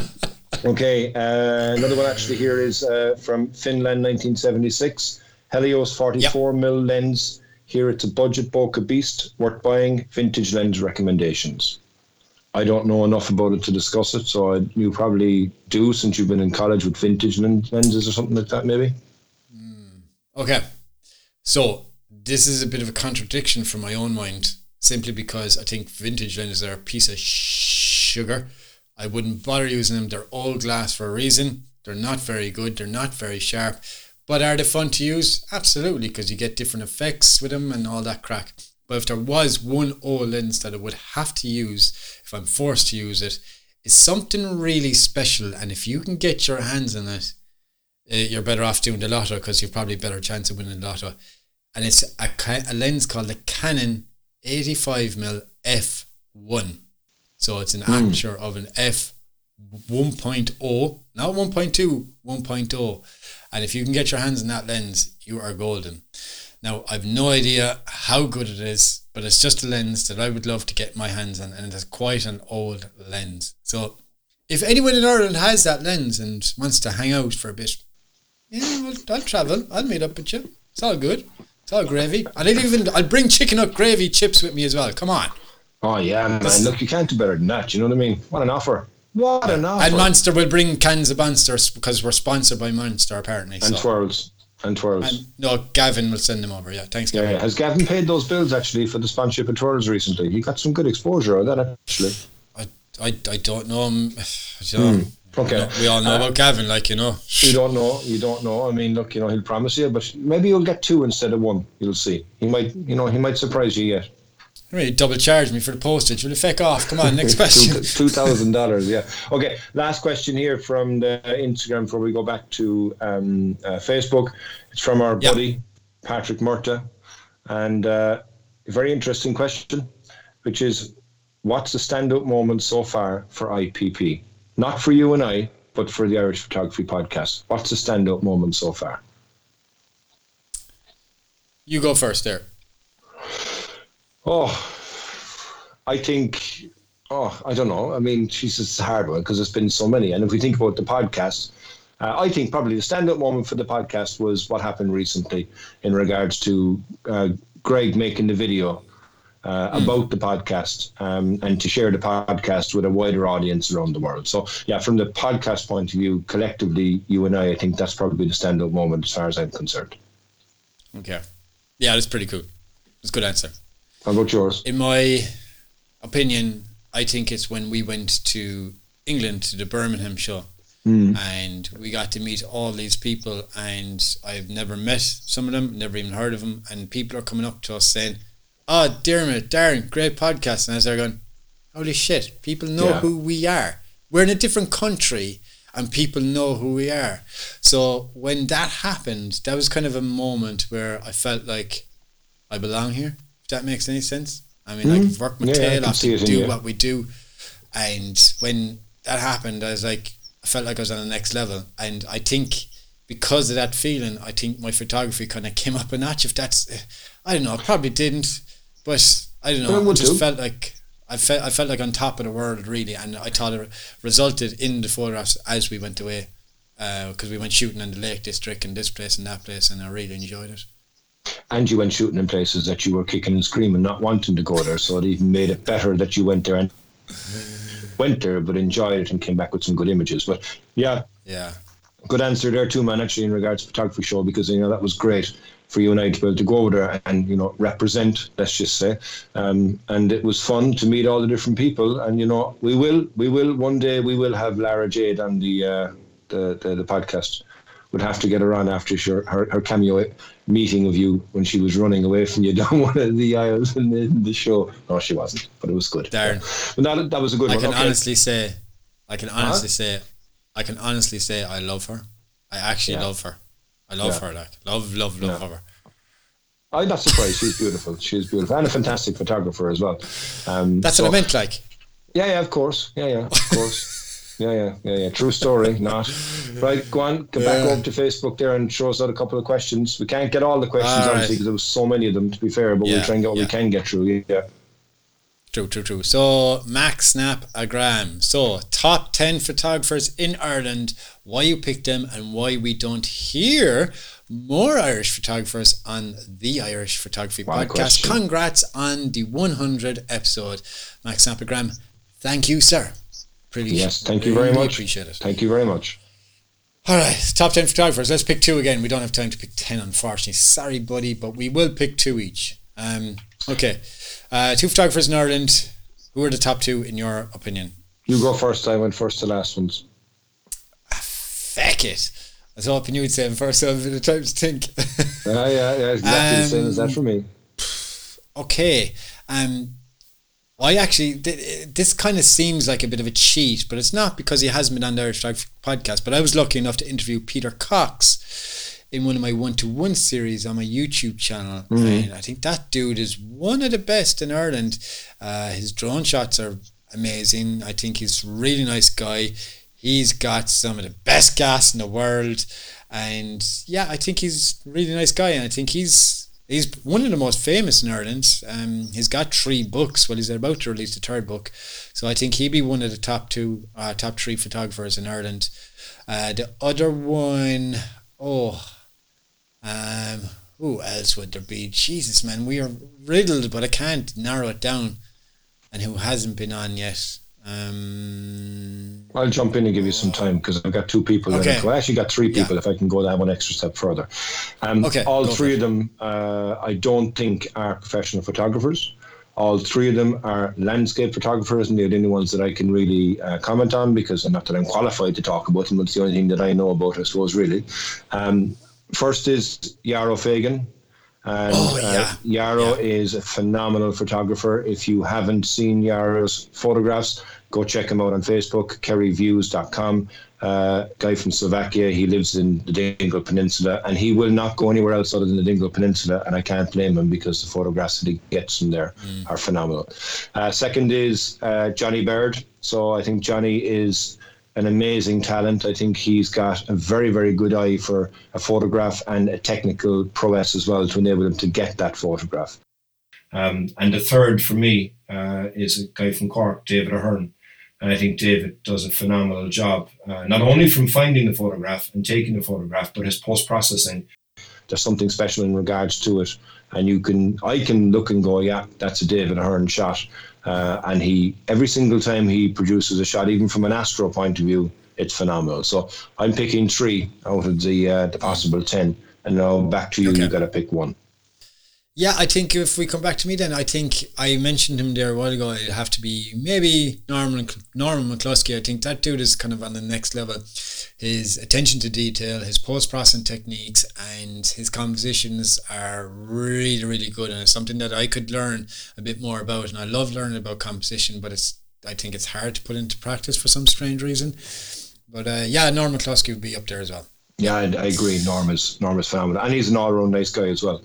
okay, uh, another one actually here is uh, from Finland, 1976. Helios 44 yep. mil lens. Here it's a budget bokeh beast worth buying. Vintage lens recommendations. I don't know enough about it to discuss it, so I, you probably do since you've been in college with vintage lenses or something like that, maybe. Mm, okay, so this is a bit of a contradiction from my own mind, simply because I think vintage lenses are a piece of sugar. I wouldn't bother using them. They're old glass for a reason. They're not very good. They're not very sharp. But are they fun to use? Absolutely, because you get different effects with them and all that crack. But if there was one old lens that I would have to use, if I'm forced to use it, it, is something really special. And if you can get your hands on it, uh, you're better off doing the lotto because you've probably better chance of winning the lotto. And it's a, a lens called the Canon 85mm f1. So it's an mm. aperture of an f 1.0, not 1.2, 1.0. And if you can get your hands on that lens, you are golden. Now, I've no idea how good it is, but it's just a lens that I would love to get my hands on, and it is quite an old lens. So, if anyone in Ireland has that lens and wants to hang out for a bit, yeah, I'll, I'll travel. I'll meet up with you. It's all good. It's all gravy. And I'll even I'd bring chicken up gravy chips with me as well. Come on. Oh yeah, man! Look, you can't do better than that. You know what I mean? What an offer! What an offer! And Monster will bring cans of Monsters because we're sponsored by Monster apparently. And so. twirls. And twirls. And, no, Gavin will send them over. Yeah, thanks, Gavin. Yeah, Has Gavin paid those bills actually for the sponsorship of twirls recently? He got some good exposure on that actually. I, I, I don't know [sighs] him. You know, hmm. Okay. We all know uh, about Gavin, like, you know. You don't know. You don't know. I mean, look, you know, he'll promise you, but maybe you'll get two instead of one. You'll see. He might, you know, he might surprise you yet. Really double charge me for the postage. Will you feck off? Come on, next [laughs] question. Two [laughs] thousand dollars, yeah. Okay, last question here from the Instagram before we go back to um, uh, Facebook. It's from our yep. buddy Patrick Murtagh, and uh, a very interesting question, which is, what's the standout moment so far for IPP? Not for you and I, but for the Irish Photography Podcast. What's the standout moment so far? You go first, there. Oh, I think. Oh, I don't know. I mean, she's it's a hard one because there's been so many. And if we think about the podcast, uh, I think probably the standout moment for the podcast was what happened recently in regards to uh, Greg making the video uh, about the podcast um, and to share the podcast with a wider audience around the world. So, yeah, from the podcast point of view, collectively, you and I, I think that's probably the standout moment as far as I'm concerned. Okay. Yeah, that's pretty cool. It's a good answer. How about yours? In my opinion, I think it's when we went to England to the Birmingham show. Mm. And we got to meet all these people, and I've never met some of them, never even heard of them. And people are coming up to us saying, "Oh, Dermot, Darren, great podcast!" And I was there going, "Holy shit! People know yeah. who we are. We're in a different country, and people know who we are." So when that happened, that was kind of a moment where I felt like I belong here if that makes any sense. I mean, mm-hmm. like work my yeah, tail off to do what we do, and when that happened, I was like, I felt like I was on the next level, and I think because of that feeling, I think my photography kind of came up a notch. If that's, I don't know, it probably didn't, but I don't know. I just do. felt like I felt I felt like on top of the world really, and I thought it resulted in the photographs as we went away. Uh, because we went shooting in the Lake District and this place and that place, and I really enjoyed it. And you went shooting in places that you were kicking and screaming, not wanting to go there. So it even made it better that you went there and went there, but enjoyed it and came back with some good images. But yeah, Yeah, good answer there too, man. Actually, in regards to photography show, because you know that was great for you and I to be able to go over there and you know represent. Let's just say, um, and it was fun to meet all the different people. And you know, we will, we will one day we will have Lara Jade on the uh, the, the the podcast. We'd have to get her on after her, her, her cameo meeting of you when she was running away from you [laughs] down one of the aisles in the, in the show. No, she wasn't, but it was good. Darren. But that, that was a good I one. can Okay. honestly say, I can honestly say, I can honestly say I love her. I actually Yeah. love her. I love Yeah. her. Like love, love, love Yeah. her. I'm not surprised. She's beautiful. She's beautiful and a fantastic photographer as well. Um, That's so- what I meant. Like, Yeah, yeah, of course. Yeah, yeah, of course. [laughs] yeah, yeah, yeah, yeah. True story. Not right. Go on. Go back over to Facebook there and show us out a couple of questions. We can't get all the questions All obviously because there was so many of them. To be fair, but Yeah, we'll try and get what yeah. we can get through. Yeah. True, true, true. So, Max Snap Agram. So, top 10 photographers in Ireland, why you picked them, and why we don't hear more Irish photographers on the Irish Photography a Podcast. question. Congrats on the 100 episode. Max Snap Agram, thank you, sir. Pretty, Yes. Thank you very really much. Appreciate it. Thank you very much. All right, top 10 photographers. Let's pick two again. We don't have time to pick 10, unfortunately. Sorry, buddy, but we will pick two each. Um, okay. Uh, two photographers in Ireland. Who are the top two, in your opinion? You go first. I went first to last ones. Feck it. I was hoping you would say them first, so I have a bit of time to think. [laughs] Yeah, yeah, yeah. Exactly the same as that Um, for me. okay. Um, I actually, th- this kind of seems like a bit of a cheat, but it's not because he hasn't been on the Irish Photography podcast. But I was lucky enough to interview Peter Cox in one of my one to one series on my YouTube channel. And I think that dude is one of the best in Ireland. Uh, his drone shots are amazing. I think he's a really nice guy. He's got some of the best gas in the world. And yeah, I think he's a really nice guy. And I think he's he's one of the most famous in Ireland. Um, he's got three books. Well, he's about to release the third book, so I think he'd be one of the top two, uh, top three photographers in Ireland. Uh, the other one, oh, um, who else would there be? Jesus, man, we are riddled, but I can't narrow it down. And who hasn't been on yet? Um, I'll jump in and give you some time because I've got two people. Okay. Okay. Well, I actually got three people. Yeah. If I can go that one extra step further. Um, Okay, All three of them, uh, I don't think are professional photographers. All three of them are landscape photographers, and they're the only ones that I can really uh, comment on because not that I'm qualified to talk about them, it's the only thing that I know about, I suppose, really. Um, first is Yarrow Fagan. And Oh, uh, Yarrow is a phenomenal photographer. If you haven't seen Yarrow's photographs, go check him out on Facebook, kerryviews.com. Uh, guy from Slovakia. He lives in the Dingle Peninsula and he will not go anywhere else other than the Dingle Peninsula. And I can't blame him because the photographs that he gets from there are phenomenal. Uh, second is uh, Johnny Baird. So I think Johnny is an amazing talent. I think he's got a very, very good eye for a photograph and a technical prowess as well to enable him to get that photograph. Um, and the third for me uh, is a guy from Cork, David Ahern. And I think David does a phenomenal job, uh, not only from finding the photograph and taking the photograph, but his post processing. There's something special in regards to it. And you can, I can look and go, yeah, that's a David Ahern shot. Uh, and he, every single time he produces a shot, even from an astro point of view, it's phenomenal. So I'm picking three out of the uh, the possible ten. And now back to you. Okay. You got to pick one. Yeah, I think if we come back to me, then I think I mentioned him there a while ago. It'd have to be maybe Norman Norman McCloskey. I think that dude is kind of on the next level. His attention to detail, his post processing techniques, and his compositions are really, really good. And it's something that I could learn a bit more about. And I love learning about composition, but it's I think it's hard to put into practice for some strange reason. But uh, yeah, Norman McCloskey would be up there as well. Yeah, I, I agree. Norm is Norm is phenomenal, and he's an all-round nice guy as well.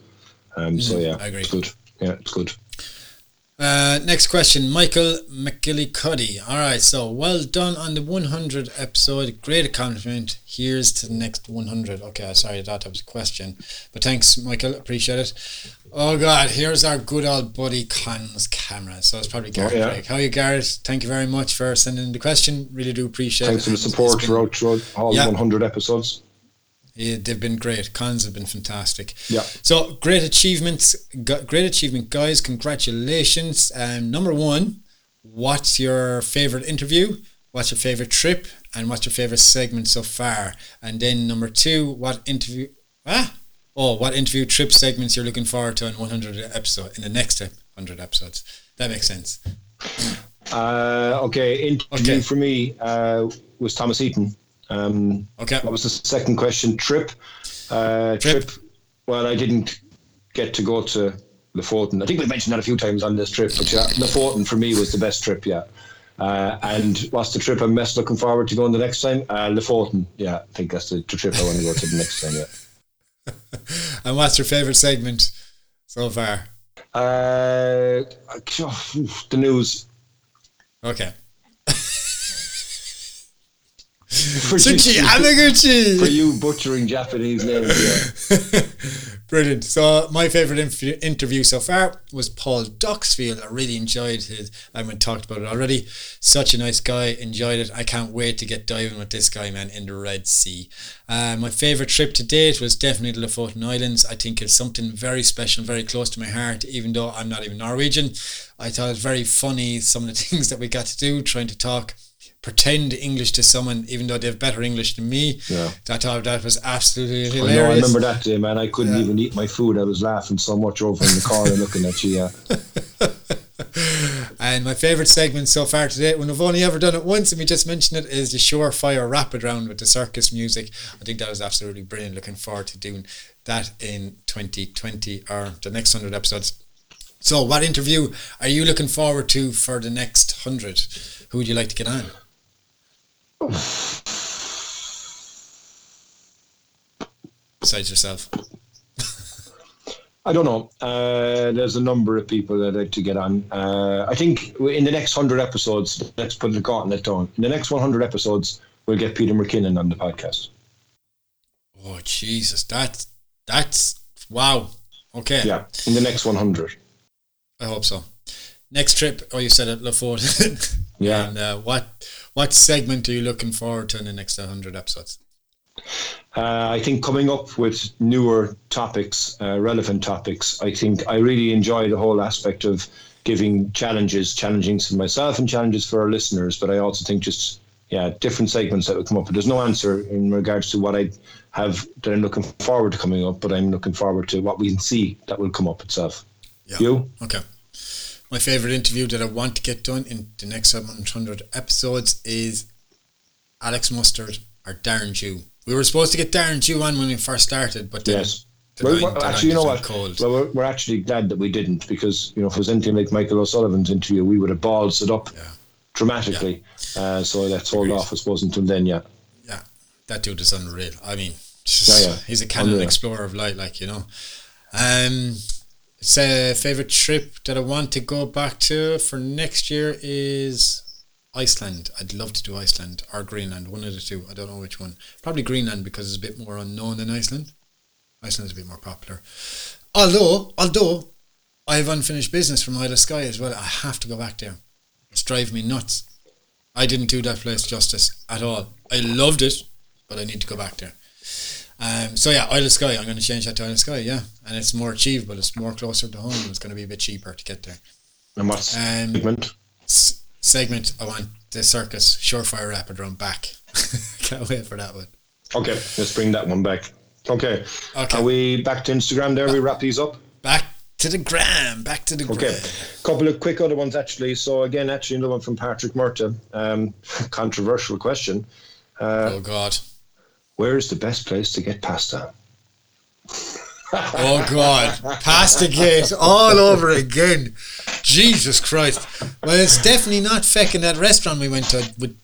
Um, so yeah, I agree. it's good. Yeah, it's good. Uh, next question, Michael McGillicuddy. All right, so well done on the 100 episode. Great accomplishment. Here's to the next 100. Okay, sorry, that was a question, but thanks, Michael. Appreciate it. Oh God, here's our good old buddy Con's camera. So it's probably Garrett. Oh, yeah. How are you, Garrett? Thank you very much for sending the question. Really do appreciate Thanks it. Thanks for the support throughout, throughout all Yeah. 100 episodes. Yeah, they've been great. Cons have been fantastic. Yeah. So great achievements, great achievement, guys! Congratulations. Um, number one, what's your favorite interview? What's your favorite trip? And what's your favorite segment so far? And then number two, what interview? Ah, oh, what interview trip segments you're looking forward to in 100 episode in the next 100 episodes? That makes sense. Uh, okay, interview Okay. for me uh, was Thomas Heaton. Um, Okay. That was the second question. Trip. Uh, Trip. trip. Well, I didn't get to go to Lofoten. I think we mentioned that a few times on this trip, but yeah, Lofoten for me was the best trip. Yeah. Uh, and what's the trip I'm most looking forward to going the next time? Uh, Lofoten. Yeah, I think that's the, the trip I want to go to the next time. Yeah. [laughs] And what's your favorite segment so far? Uh, the news. Okay. [laughs] For Suchi you, Amaguchi. for you butchering Japanese names. Yeah. [laughs] Brilliant. So my favorite inf- interview so far was Paul Duxfield. I really enjoyed his. I went talked about it already. Such a nice guy. Enjoyed it. I can't wait to get diving with this guy, man, in the Red Sea. Uh, my favorite trip to date was definitely the Lofoten Islands. I think it's something very special, very close to my heart. Even though I'm not even Norwegian, I thought it was very funny some of the [laughs] things that we got to do, trying to talk. Pretend English to someone, even though they have better English than me. Yeah. I thought uh, that was absolutely I hilarious. know, I remember that day, man. I couldn't Yeah. even eat my food. I was laughing so much over in the corner looking at you. Yeah. [laughs] And my favourite segment so far today, when I've only ever done it once and we just mentioned it, is the Surefire Rapid Round with the circus music. I think that was absolutely brilliant. Looking forward to doing that in 2020 or the next 100 episodes. So, what interview are you looking forward to for the next 100? Who would you like to get on? Besides yourself. I don't know. Uh, there's a number of people that I'd like to get on. Uh, I think in the next 100 episodes, let's put the gauntlet down. In the next 100 episodes, we'll get Peter McKinnon on the podcast. Oh, Jesus. That's, that's, wow. Okay. Yeah, in the next 100. I hope so. Next trip, oh, you said it, Lofoten. [laughs] Yeah. And uh, what what segment are you looking forward to in the next 100 episodes? Uh, I think coming up with newer topics, uh, relevant topics, I think I really enjoy the whole aspect of giving challenges, challenging for myself and challenges for our listeners. But I also think just, yeah, different segments that would come up. But there's no answer in regards to what I have that I'm looking forward to coming up, but I'm looking forward to what we can see that will come up itself. Yeah. You? Okay. My favorite interview that I want to get done in the next 700 episodes is Alex Mustard or Darren Jew. We were supposed to get Darren Jew on when we first started, but then Yes. Well, line- actually, you know what? Cold. Well, we're, we're actually glad that we didn't because you know if it was anything like Michael O'Sullivan's interview, we would have balls it up Yeah. dramatically. Uh, so let's hold Agreed. off, I suppose, until then. Yeah. yeah, that dude is unreal. I mean, Yeah, yeah. he's a canon Unreal. explorer of light, like you know. Um, a favorite trip that I want to go back to for next year is Iceland. I'd love to do Iceland or Greenland, one of the two. I don't know which one. Probably Greenland because it's a bit more unknown than Iceland. Iceland's a bit more popular. Although, although I have unfinished business from Isle of Skye as well. I have to go back there. It's driving me nuts. I didn't do that place justice at all. I loved it, but I need to go back there. Um, so yeah, Isle of Skye. I'm going to change that to Isle of Skye. Yeah, and it's more achievable. It's more closer to home. It's going to be a bit cheaper to get there. And what's Um, segment? S- segment. I want the circus surefire rapid run back. [laughs] Can't wait for that one. Okay, let's bring that one back. Okay. Okay. Are we back to Instagram there? We wrap these up? Back to the gram. Back to the Okay. gram. Couple of quick other ones actually. So again, actually another one from Patrick Murtagh. Um, [laughs] controversial question. oh God. Where is the best place to get pasta? Oh God, pasta gate all over again. Jesus Christ. Well, it's definitely not fecking that restaurant we went to with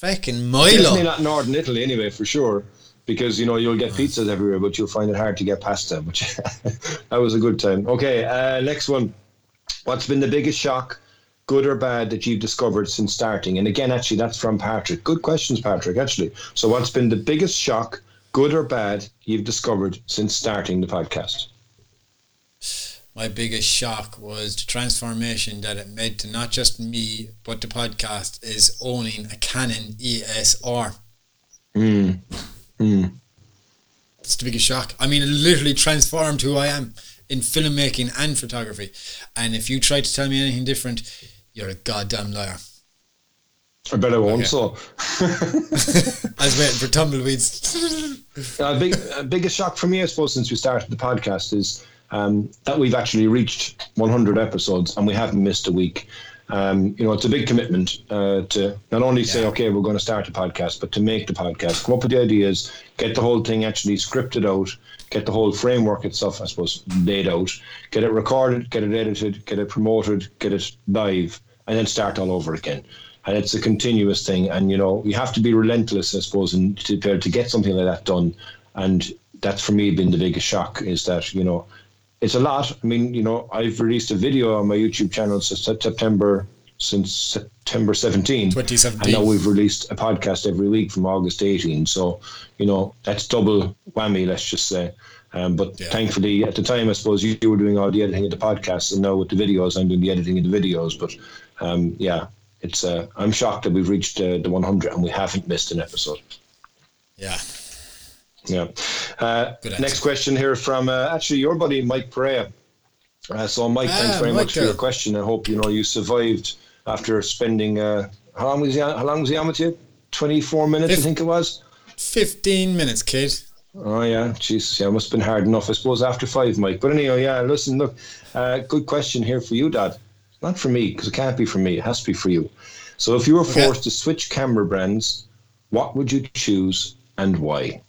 fecking Definitely Milo. not Northern Italy anyway, for sure. Because you know you'll get pizzas everywhere, but you'll find it hard to get pasta. Which [laughs] that was a good time. Okay, uh, next one. What's been the biggest shock, good or bad, that you've discovered since starting? And again, actually, that's from Patrick. Good questions, Patrick, actually. So, what's been the biggest shock, good or bad, you've discovered since starting the podcast? My biggest shock was the transformation that it made to not just me, but the podcast is owning a Canon EOS R. Mm. Mm. It's the biggest shock. I mean, it literally transformed who I am in filmmaking and photography. And if you try to tell me anything different, you're a goddamn liar. I bet I won't. Okay. So, [laughs] I was waiting for tumbleweeds. [laughs] a big, a biggest shock for me, I suppose, since we started the podcast is um, that we've actually reached 100 episodes and we haven't missed a week. Um, you know, it's a big commitment uh, to not only say, okay, we're going to start a podcast, but to make the podcast, come up with the ideas, get the whole thing actually scripted out, get the whole framework itself, I suppose, laid out, get it recorded, get it edited, get it promoted, get it live, and then start all over again. And it's a continuous thing. And, you know, you have to be relentless, I suppose, and to be able to get something like that done. And that's for me been the biggest shock is that, you know, it's a lot. I mean, you know, I've released a video on my YouTube channel since September since September 17. 2017. And now we've released a podcast every week from August 18. So, you know, that's double whammy, let's just say. Um, but Yeah. thankfully, at the time, I suppose you, you were doing all the editing of the podcast, and now with the videos, I'm doing the editing of the videos. But um, yeah, it's uh, I'm shocked that we've reached uh, the 100 and we haven't missed an episode. yeah. Yeah. Uh, next question here from uh, actually your buddy Mike Perea. Uh, so Mike, thanks Ah, very much for your question. I hope you know you survived after spending uh, how long was he on, how long was he on with you? Twenty four minutes, Fif- I think it was. 15 minutes, kid. Oh yeah, Jesus, yeah, must have been hard enough, I suppose, after five, Mike. But anyway, yeah, listen, look, uh, good question here for you, Dad. Not for me, because it can't be for me. It has to be for you. So, if you were Okay. forced to switch camera brands, what would you choose and why?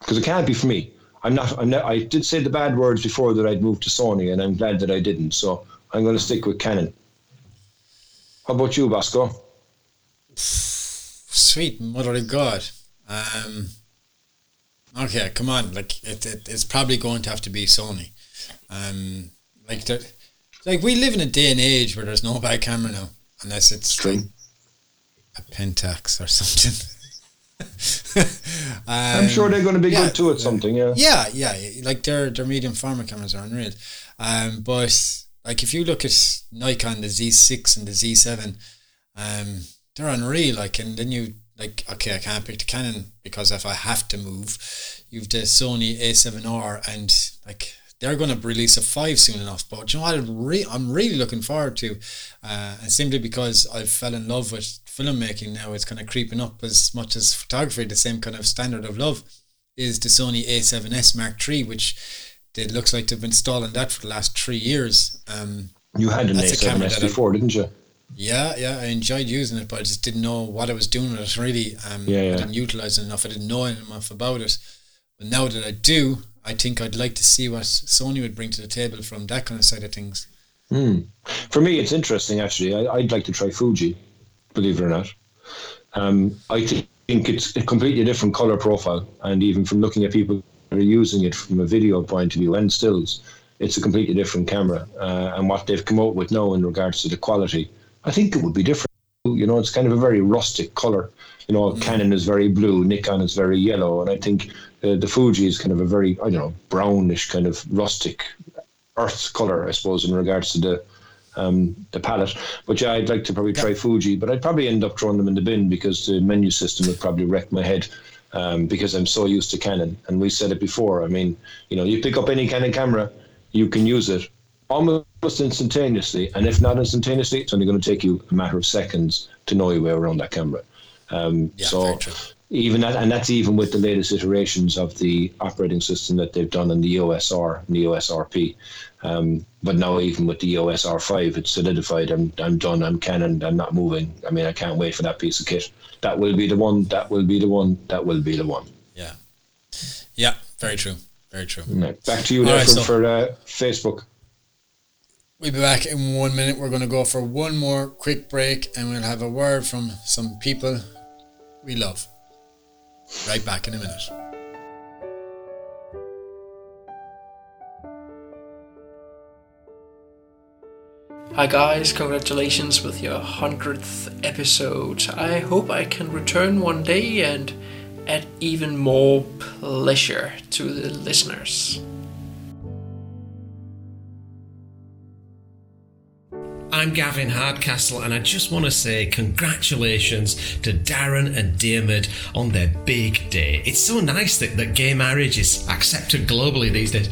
Because it can't be for me. I'm not. I'm not. I did say the bad words before that I'd move to Sony, and I'm glad that I didn't. So, I'm going to stick with Canon. How about you, Bosco? Sweet mother of God. Um, okay, come on. Like it, it, it's probably going to have to be Sony. Um, like there, like we live in a day and age where there's no bad camera now, unless it's like a Pentax or something. [laughs] I'm sure they're going to be yeah, good too at something. Yeah. Yeah, yeah, yeah, like their their medium format cameras are unreal. Um, but like if you look at Nikon, the Z6 and the Z7, um, they're unreal. Like, and then you like, okay, I can't pick the Canon because if I have to move, you've the Sony A7R, and like they're going to release a five soon enough. But you know what? I'm, re- I'm really looking forward to, uh, and simply because I fell in love with filmmaking now, it's kind of creeping up as much as photography, the same kind of standard of love is the Sony A7S Mark III, which it looks like they've been stalling that for the last three years. Um, You had an That's a camera A7S that I- before, didn't you? yeah, yeah, I enjoyed using it, but I just didn't know what I was doing with it. Really, um, Yeah, yeah. I didn't utilize it enough. I didn't know enough about it. But now that I do, I think I'd like to see what Sony would bring to the table from that kind of side of things. For me, it's interesting actually. I, I'd like to try Fuji, believe it or not. Um, I thi- think it's a completely different color profile, and even from looking at people that are using it from a video point of view and stills, it's a completely different camera. Uh, and what they've come out with now in regards to the quality, I think it would be different. You know, it's kind of a very rustic color. You know, Canon is very blue, Nikon is very yellow, and I think uh, the Fuji is kind of a very, I don't know, brownish kind of rustic earth color, I suppose, in regards to the um, the palette. But yeah, I'd like to probably try Fuji, but I'd probably end up throwing them in the bin because the menu system would probably wreck my head. Um, because I'm so used to Canon, and we said it before. I mean, you know, you pick up any Canon camera, you can use it almost instantaneously, and if not instantaneously, it's only going to take you a matter of seconds to know your way around that camera. Um, Yeah, so. Even that, and that's even with the latest iterations of the operating system that they've done in the EOS R and the EOS RP. Um, but now even with the EOS R5, it's solidified. I'm I'm done. I'm Canon. I'm not moving. I mean, I can't wait for that piece of kit. That will be the one. That will be the one. That will be the one. Yeah, yeah, very true, very true. Right, Back to you there right, for, so- for uh, Facebook. We'll be back in one minute. We're going to go for one more quick break and we'll have a word from some people we love. Right back in a minute. Hi guys, congratulations with your 100th episode. I hope I can return one day and add even more pleasure to the listeners. I'm Gavin Hardcastle, and I just want to say congratulations to Darren and Diarmuid on their big day. It's so nice that, that gay marriage is accepted globally these days.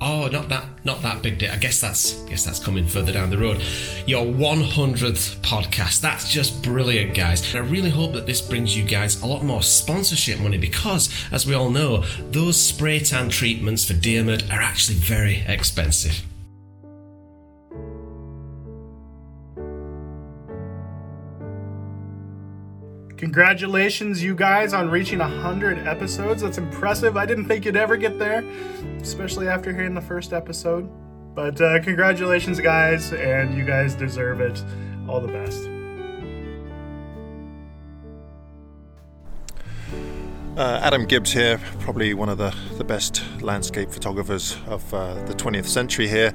Oh, not that, not that big day. I guess that's, I guess that's coming further down the road. Your 100th podcast. That's just brilliant, guys. And I really hope that this brings you guys a lot more sponsorship money because, as we all know, those spray tan treatments for Diarmuid are actually very expensive. Congratulations, you guys, on reaching 100 episodes. That's impressive. I didn't think you'd ever get there, especially after hearing the first episode. But uh, congratulations, guys, and you guys deserve it. All the best. Uh, Adam Gibbs here, probably one of the, the best landscape photographers of uh, the 20th century here.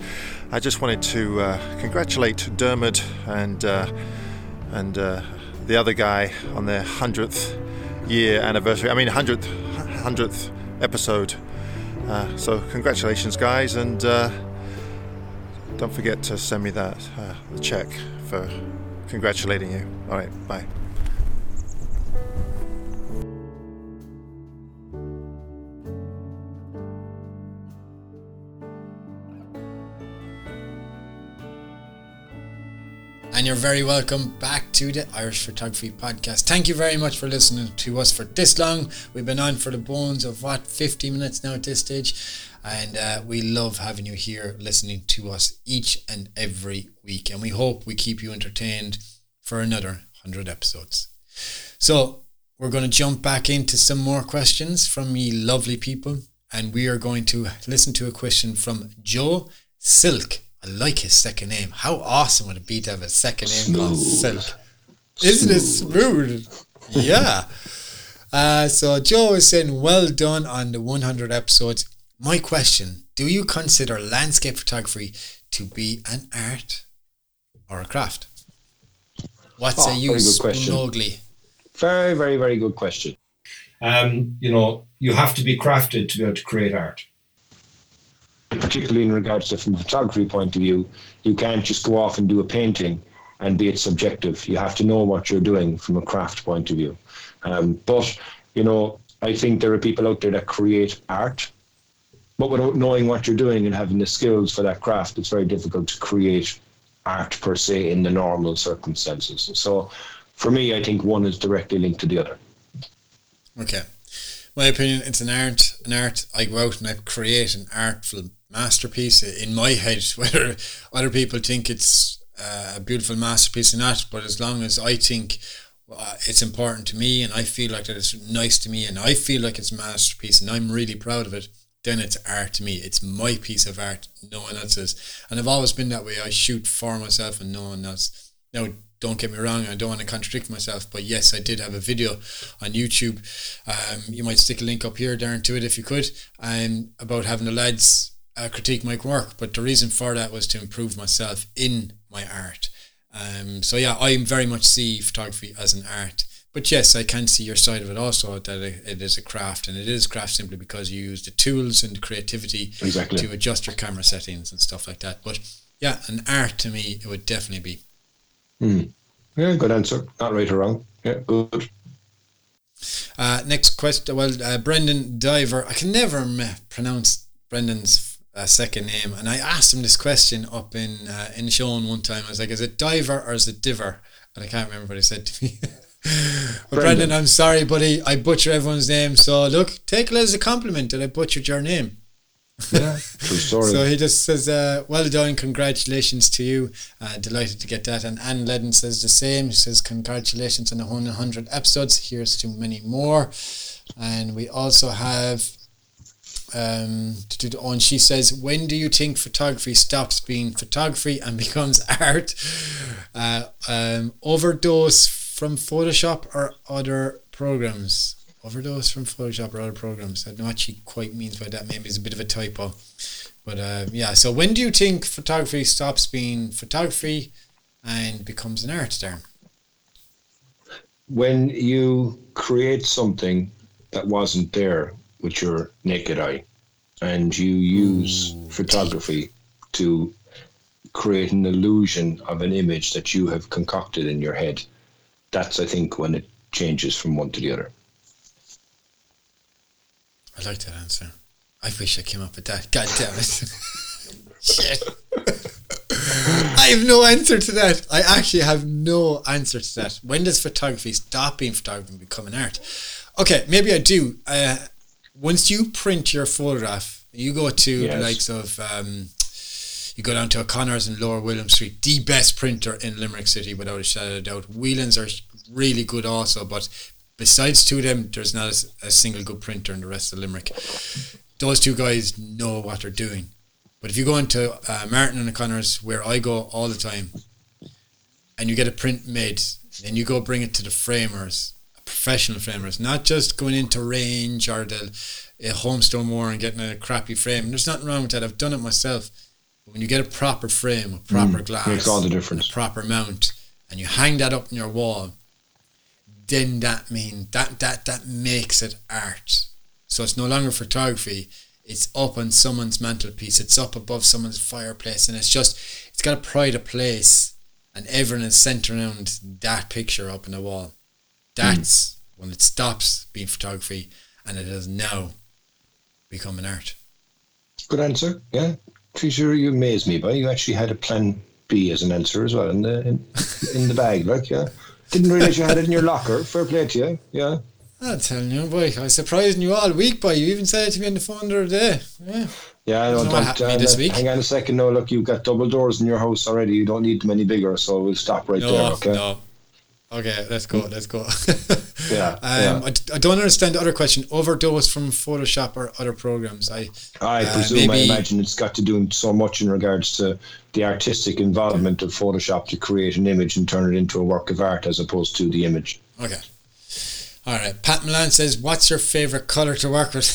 I just wanted to uh, congratulate Diarmuid and uh, and uh, the other guy on their 100th year anniversary. I mean, 100th 100th episode. Uh, so congratulations, guys, and don't forget to send me that check for congratulating you. All right, bye. You're very welcome back to the Irish Photography Podcast. Thank you very much for listening to us for this long. We've been on for the bones of what, 50 minutes now at this stage. And uh, we love having you here listening to us each and every week. And we hope we keep you entertained for another 100 episodes. So we're going to jump back into some more questions from you lovely people. And we are going to listen to a question from Joe Silk. I like his second name. How awesome would it be to have a second name called Silk? Isn't it smooth? Yeah. Uh, so Joe is saying, well done on the 100 episodes. My question, do you consider landscape photography to be an art or a craft? What say Oh, you, very good question. Very, very, very good question. Um, you know, you have to be crafted to be able to create art. Particularly in regards to from a photography point of view, you can't just go off and do a painting and be it subjective. You have to know what you're doing from a craft point of view. Um, but you know, I think there are people out there that create art, but without knowing what you're doing and having the skills for that craft, it's very difficult to create art per se in the normal circumstances. So, for me, I think one is directly linked to the other. Okay. My opinion, it's an art. An art. I go out and I create an artful masterpiece in my head. [laughs] Whether other people think it's uh, a beautiful masterpiece or not, but as long as I think uh, it's important to me and I feel like that it's nice to me and I feel like it's a masterpiece and I'm really proud of it, then it's art to me. It's my piece of art, no one else's. And I've always been that way. I shoot for myself and no one else. Now, don't get me wrong, I don't want to contradict myself, but yes, I did have a video on YouTube. Um, you might stick a link up here, Darren, to it if you could, um, about having the lads uh, critique my work. But the reason for that was to improve myself in my art. Um, so yeah, I very much see photography as an art. But yes, I can see your side of it also that it, it is a craft, and it is craft simply because you use the tools and the creativity Exactly. to adjust your camera settings and stuff like that. But yeah, an art to me, it would definitely be. Hmm. Yeah, good answer. Not right or wrong. Yeah, good. Uh, next question. Well, uh, Brendan Diver. I can never m- pronounce Brendan's second name, and I asked him this question up in uh, in Sean one time. I was like, "Is it Diver or is it Diver?" And I can't remember what he said to me. [laughs] but Brendan. Brendan. I'm sorry, buddy. I butcher everyone's name. So look, take it as a compliment that I butchered your name. Yeah, true [laughs] story. So he just says, uh, "Well done, congratulations to you. Uh, delighted to get that." And Anne Ledden says the same. She says, "Congratulations on the 100 episodes. Here's to many more." And we also have, um, and she says, "When do you think photography stops being photography and [laughs] becomes art? Uh, um, overdose from Photoshop or other programs?" overdose from Photoshop or other programs. I don't know what she quite means by that. Maybe it's a bit of a typo. But uh, yeah, so when do you think photography stops being photography and becomes an art, Darren? When you create something that wasn't there with your naked eye, and you use photography to create an illusion of an image that you have concocted in your head, that's I think when it changes from one to the other. I like that answer. I wish I came up with that. God damn it. [laughs] Shit. I have no answer to that. I actually have no answer to that. When does photography stop being photography and become an art? Okay, maybe I do. Uh, once you print your photograph, you go to the likes of, um, you go down to O'Connor's in Lower William Street, the best printer in Limerick City, without a shadow of a doubt. Whelan's are really good also, but besides two of them, there's not a single good printer in the rest of Limerick. Those two guys know what they're doing. But if you go into uh, Martin and O'Connor's, where I go all the time, and you get a print made, then you go bring it to the framers, professional framers, not just going into range or the uh, homestone war and getting a crappy frame. There's nothing wrong with that. I've done it myself. But when you get a proper frame, a proper glass, makes all the difference. a proper mount, and you hang that up on your wall, then that mean that that that makes it art. So it's no longer photography. It's up on someone's mantelpiece. It's up above someone's fireplace, and it's just it's got a pride of place, and everyone is centered around that picture up on the wall. That's when it stops being photography, and it has now become an art. Good answer. Yeah. Treasure, you amaze me, but you actually had a plan B as an answer as well in the in, in the bag, like yeah. Didn't realize you had it in your locker. Fair play to you. Yeah. I'm telling you, boy, I was surprising you all week, boy. You even said it to me on the phone the other day. Yeah. Yeah, I know. Don't know Don't, me uh, this week. Hang on a second. No, look, you've got double doors in your house already. You don't need them any bigger, so we'll stop right No, there. Okay. no. Okay, let's go. Let's go. Yeah, [laughs] Um, yeah. I, I don't understand the other question. Overdose from Photoshop or other programs. I I uh, presume, I maybe- imagine it's got to do so much in regards to the artistic involvement of Photoshop to create an image and turn it into a work of art as opposed to the image. Okay. All right. Pat Milan says, "What's your favorite color to work with?"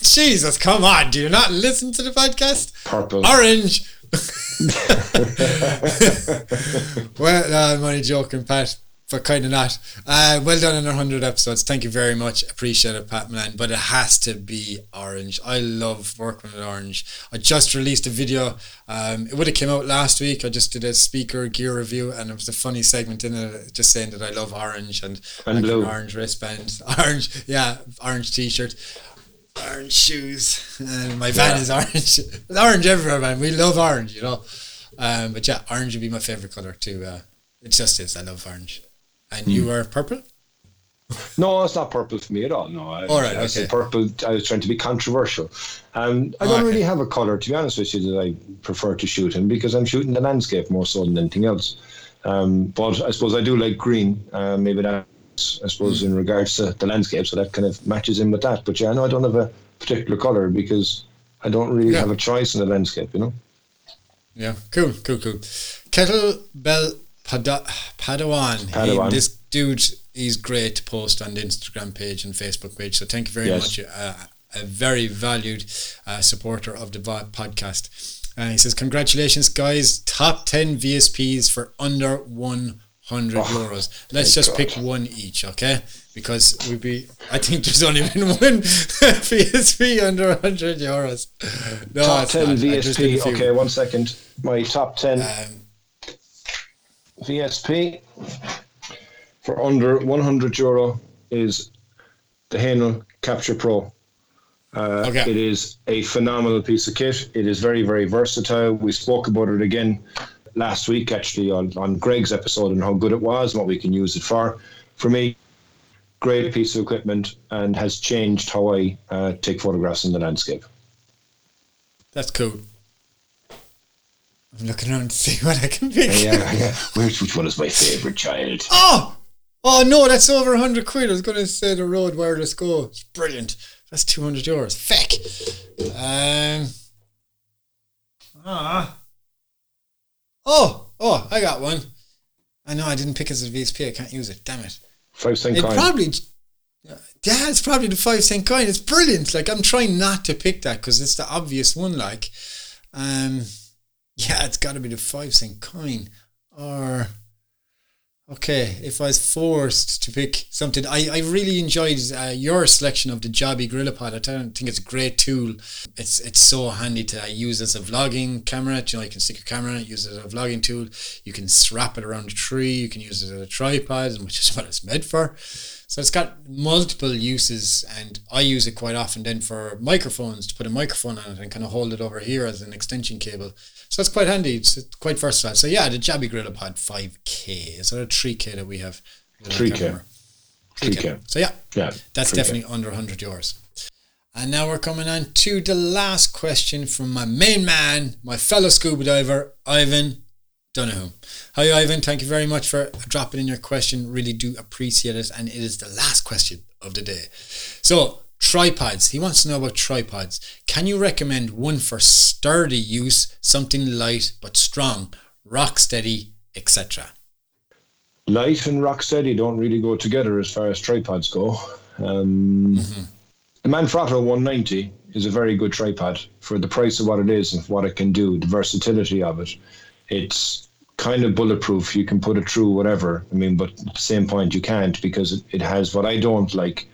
[laughs] Jesus, come on! Do you not listen to the podcast? Purple. Orange. [laughs] well, uh, I'm only joking, Pat, but kind of not. Uh, well done on our 100 episodes. Thank you very much. Appreciate it, Pat Milan. But it has to be orange. I love working with orange. I just released a video. Um, it would have came out last week. I just did a speaker gear review, and it was a funny segment in it, just saying that I love orange and, And blue. orange wristband, [laughs] orange, yeah, orange t-shirt. Orange shoes, and my van Yeah. is orange. [laughs] Orange everywhere, man. We love orange, you know. Um, but yeah, orange would be my favorite color too. Uh, it just is. I love orange. And you are purple. No, it's not purple for me at all. No, I, All right, I okay. purple. I was trying to be controversial. Um, I don't Okay. really have a color, to be honest with you, that I prefer to shoot in because I'm shooting the landscape more so than anything else. Um, but I suppose I do like green. Uh, maybe that's, I suppose, in regards to the landscape, so that kind of matches in with that. But yeah, no, I don't have a particular color because I don't really Yeah. have a choice in the landscape, you know. Yeah, cool, cool, cool. Kettlebell Pada- Padawan. He- this dude, he's great to post on the Instagram page and Facebook page. So thank you very Yes. much. Uh, a very valued uh, supporter of the podcast. Uh, he says, Congratulations, guys. Top 10 VSPs for under 100 euros. Let's just God. pick one each, okay? Because we'd be, I think there's only been [laughs] one VSP under 100 euros. No, top 10 not. There's been a VSP. Okay, one second. My top 10 Um, VSP for under 100 euro is the Haenel Capture Pro. Uh, Okay. It is a phenomenal piece of kit. It is very, very versatile. We spoke about it again last week, actually, on, on Greg's episode and how good it was and what we can use it for. For me, great piece of equipment and has changed how I uh, take photographs in the landscape. That's cool. I'm looking around to see [laughs] what I can pick. Yeah, yeah. Which, which one is my favorite child? Oh! Oh no, that's over 100 quid. I was going to say the Rode Wireless Go. It's brilliant. That's 200 euros. Feck. Um. Ah. Oh, oh, I got one. I know I didn't pick it as a VSP. I can't use it. Damn it. Five cent It coin. probably. Yeah, it's probably the five cent coin. It's brilliant. Like I'm trying not to pick that because it's the obvious one. Like, um, yeah, it's got to be the five cent coin. Or okay, if I was forced to pick something, I, I really enjoyed uh, your selection of the Joby GorillaPod. I think it's a great tool. It's it's so handy to use as a vlogging camera. You know, you can stick your camera, use it as a vlogging tool. You can strap it around a tree. You can use it as a tripod, [laughs] which is what it's made for. So it's got multiple uses, and I use it quite often then for microphones to put a microphone on it and kind of hold it over here as an extension cable. So it's quite handy. It's quite versatile. So yeah, the Joby GorillaPod 5K. Is that a 3K that we have? 3K. 3K. So yeah, Yeah. that's 3K. definitely under 100 euros. And now we're coming on to the last question from my main man, my fellow scuba diver, Ivan Donoghue. Hi, Ivan. Thank you very much for dropping in your question. Really do appreciate it. And it is the last question of the day. So, tripods. He wants to know about tripods. Can you recommend one for sturdy use, something light but strong, rock steady, etc.? Light and rock steady don't really go together as far as tripods go. Um, The Manfrotto 190 is a very good tripod for the price of what it is and what it can do, the versatility of it. It's kind of bulletproof. You can put it through whatever. I mean, but at the same point, you can't because it, it has what I don't like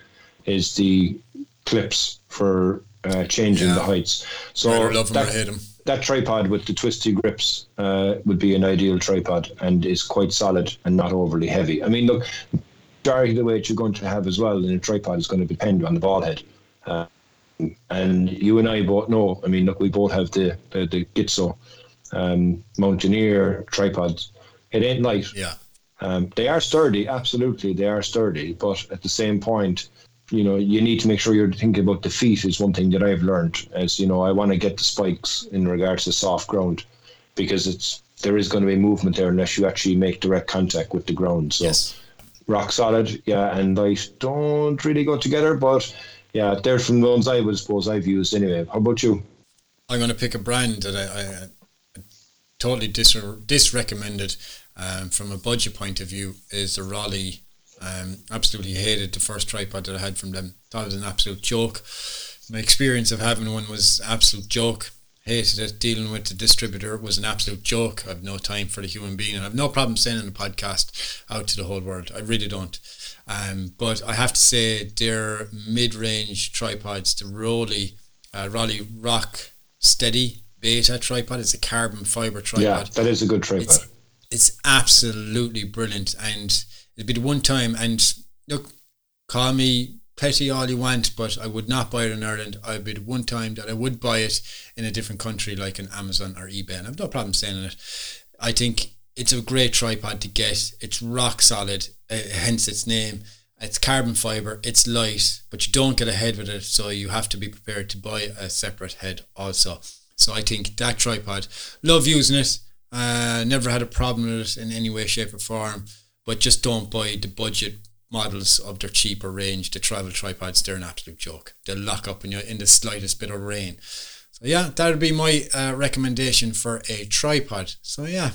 is the clips for uh, changing the heights. So Either love 'em or that- that tripod with the twisty grips uh, would be an ideal tripod and is quite solid and not overly heavy. I mean, look, majority of the weight you're going to have as well in a tripod is going to depend on the ball head. Uh, and you and I both know, I mean, look, we both have the, the, the Gitzo um, Mountaineer tripods. It ain't light. Yeah. Um, they are sturdy, absolutely, they are sturdy, but at the same point, you know, you need to make sure you're thinking about the feet is one thing that I've learned. As you know, I want to get the spikes in regards to soft ground because it's there is going to be movement there unless you actually make direct contact with the ground. So rock solid, yeah, and light don't really go together, but yeah, they're from the ones I would suppose I've used anyway. How about you? I'm going to pick a brand that I, I, I totally dis disrecommended um, from a budget point of view is the Rollei. Um, absolutely hated the first tripod that I had from them. Thought it was an absolute joke. My experience of having one was absolute joke. Hated it. Dealing with the distributor was an absolute joke. I've no time for the human being. and I have no problem sending a podcast out to the whole world. I really don't. Um, but I have to say, their mid-range tripods, the Rollei, uh, Rollei Rock Steady Beta tripod, it's a carbon fiber tripod. Yeah, that is a good tripod. It's, it's absolutely brilliant, and it'd be the one time. And look, call me petty all you want, but I would not buy it in Ireland. I'd be the one time that I would buy it in a different country like an Amazon or eBay, and I've no problem saying it. I think it's a great tripod to get. It's rock solid, uh, hence its name. It's carbon fiber. It's light, but you don't get a head with it, so you have to be prepared to buy a separate head also. So I think that tripod, love using it. Uh, never had a problem with it in any way, shape, or form. But just don't buy the budget models of their cheaper range. The travel tripods, they're an absolute joke. They'll lock up in you in the slightest bit of rain. So yeah, that would be my uh, recommendation for a tripod. So yeah,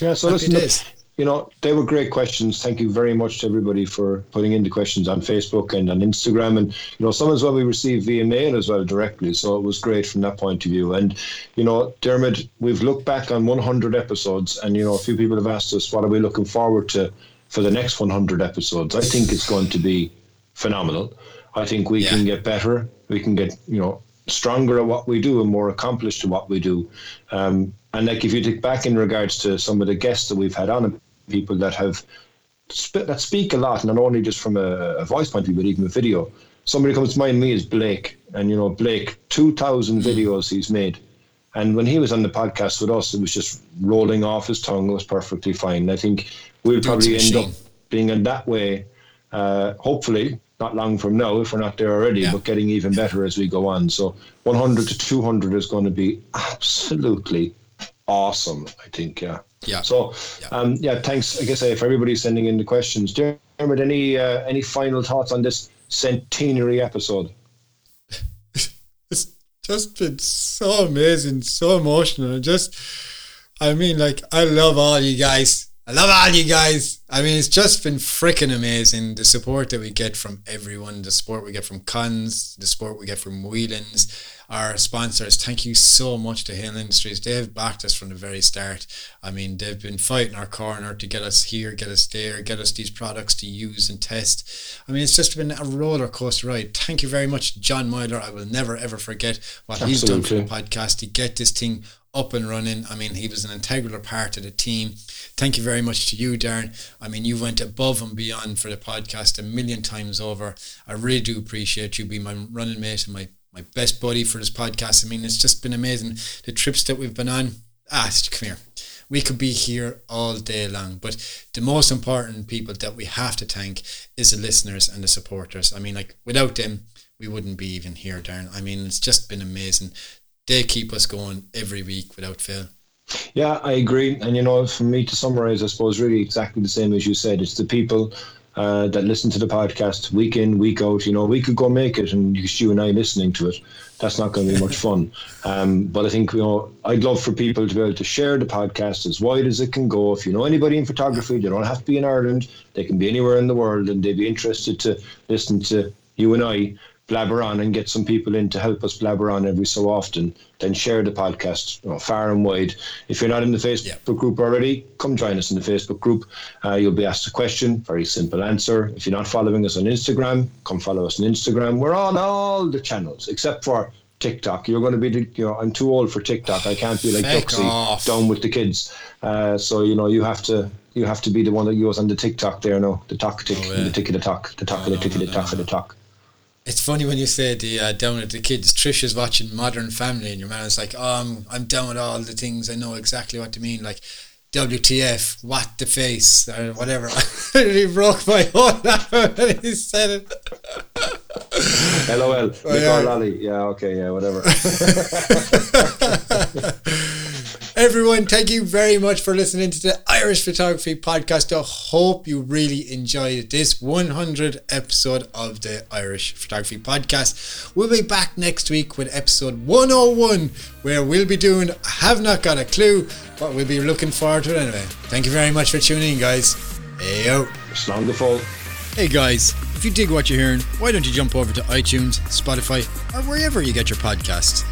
Yeah, so Happy listen. You know, they were great questions. Thank you very much to everybody for putting in the questions on Facebook and on Instagram. And, you know, some as well we received via mail as well directly. So it was great from that point of view. And, you know, Diarmuid, we've looked back on 100 episodes and, you know, a few people have asked us, what are we looking forward to for the next 100 episodes? I think it's going to be phenomenal. I think we can get better. We can get, you know, stronger at what we do and more accomplished at what we do. Um, and like if you think back in regards to some of the guests that we've had on, people that have that speak a lot, not only just from a, a voice point of view, but even a video. Somebody comes to mind me is Blake, and you know Blake, two thousand videos he's made, and when he was on the podcast with us, it was just rolling off his tongue. It was perfectly fine. I think we'll probably end up being in that way. Uh, hopefully, not long from now, if we're not there already, but getting even better as we go on. So, 100 to 200 is going to be absolutely awesome. I think, yeah. Yeah. So, um, yeah. Thanks. I guess uh, for everybody sending in the questions. Diarmuid, any uh, any final thoughts on this centenary episode? [laughs] it's just been so amazing, so emotional, just, I mean, like I love all you guys. I love all you guys. I mean, it's just been freaking amazing. The support that we get from everyone, the support we get from Cons, the support we get from Whelan's, our sponsors. Thank you so much to Hale Industries. They've backed us from the very start. I mean, they've been fighting our corner to get us here, get us there, get us these products to use and test. I mean, it's just been a roller coaster ride. Thank you very much, John Myler. I will never ever forget what he's done for the podcast to get this thing up and running. I mean, he was an integral part of the team. Thank you very much to you, Darren. I mean, you went above and beyond for the podcast a million times over. I really do appreciate you being my running mate and my, my best buddy for this podcast. I mean, it's just been amazing. The trips that we've been on. Ah, come here. We could be here all day long, but the most important people that we have to thank is the listeners and the supporters. I mean, like without them, we wouldn't be even here, Darren. I mean, it's just been amazing they keep us going every week without fail. Yeah, I agree. And you know, for me to summarize, I suppose really exactly the same as you said. It's the people uh, that listen to the podcast week in, week out. You know, we could go make it, and just you and I listening to it. That's not going to be much [laughs] fun. Um, but I think you know, I'd love for people to be able to share the podcast as wide as it can go. If you know anybody in photography, they don't have to be in Ireland. They can be anywhere in the world, and they'd be interested to listen to you and I blabber on and get some people in to help us blabber on every so often, then share the podcast you know, far and wide. If you're not in the Facebook yeah. group already, come join us in the Facebook group. Uh, you'll be asked a question, very simple answer. If you're not following us on Instagram, come follow us on Instagram. We're on all the channels except for TikTok. You're going to be, the, you know, I'm too old for TikTok. I can't be like Duxie down with the kids. Uh, so you know, you have to, you have to be the one that goes on the TikTok there. No, the talk tick, oh, yeah. the tick of the talk, the talk of the tick of the talk of the talk it's funny when you say the uh, down at the kids. Trish is watching Modern Family, and your man is like, "Oh, I'm, I'm down with all the things. I know exactly what to mean." Like, WTF? What the face or whatever. [laughs] he broke my whole laugh when he said it. LOL. Oh, yeah. yeah. Okay. Yeah. Whatever. [laughs] [laughs] Everyone, thank you very much for listening to the Irish Photography Podcast. I hope you really enjoyed this 100 episode of the Irish Photography Podcast. We'll be back next week with episode 101, where we'll be doing I Have Not Got a Clue, but we'll be looking forward to it anyway. Thank you very much for tuning in, guys. Hey yo. Fall. Hey guys, if you dig what you're hearing, why don't you jump over to iTunes, Spotify, or wherever you get your podcasts?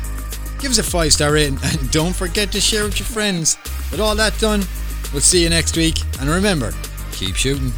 Give us a five star rating, and [laughs] don't forget to share with your friends. With all that done, we'll see you next week, and remember, keep shooting.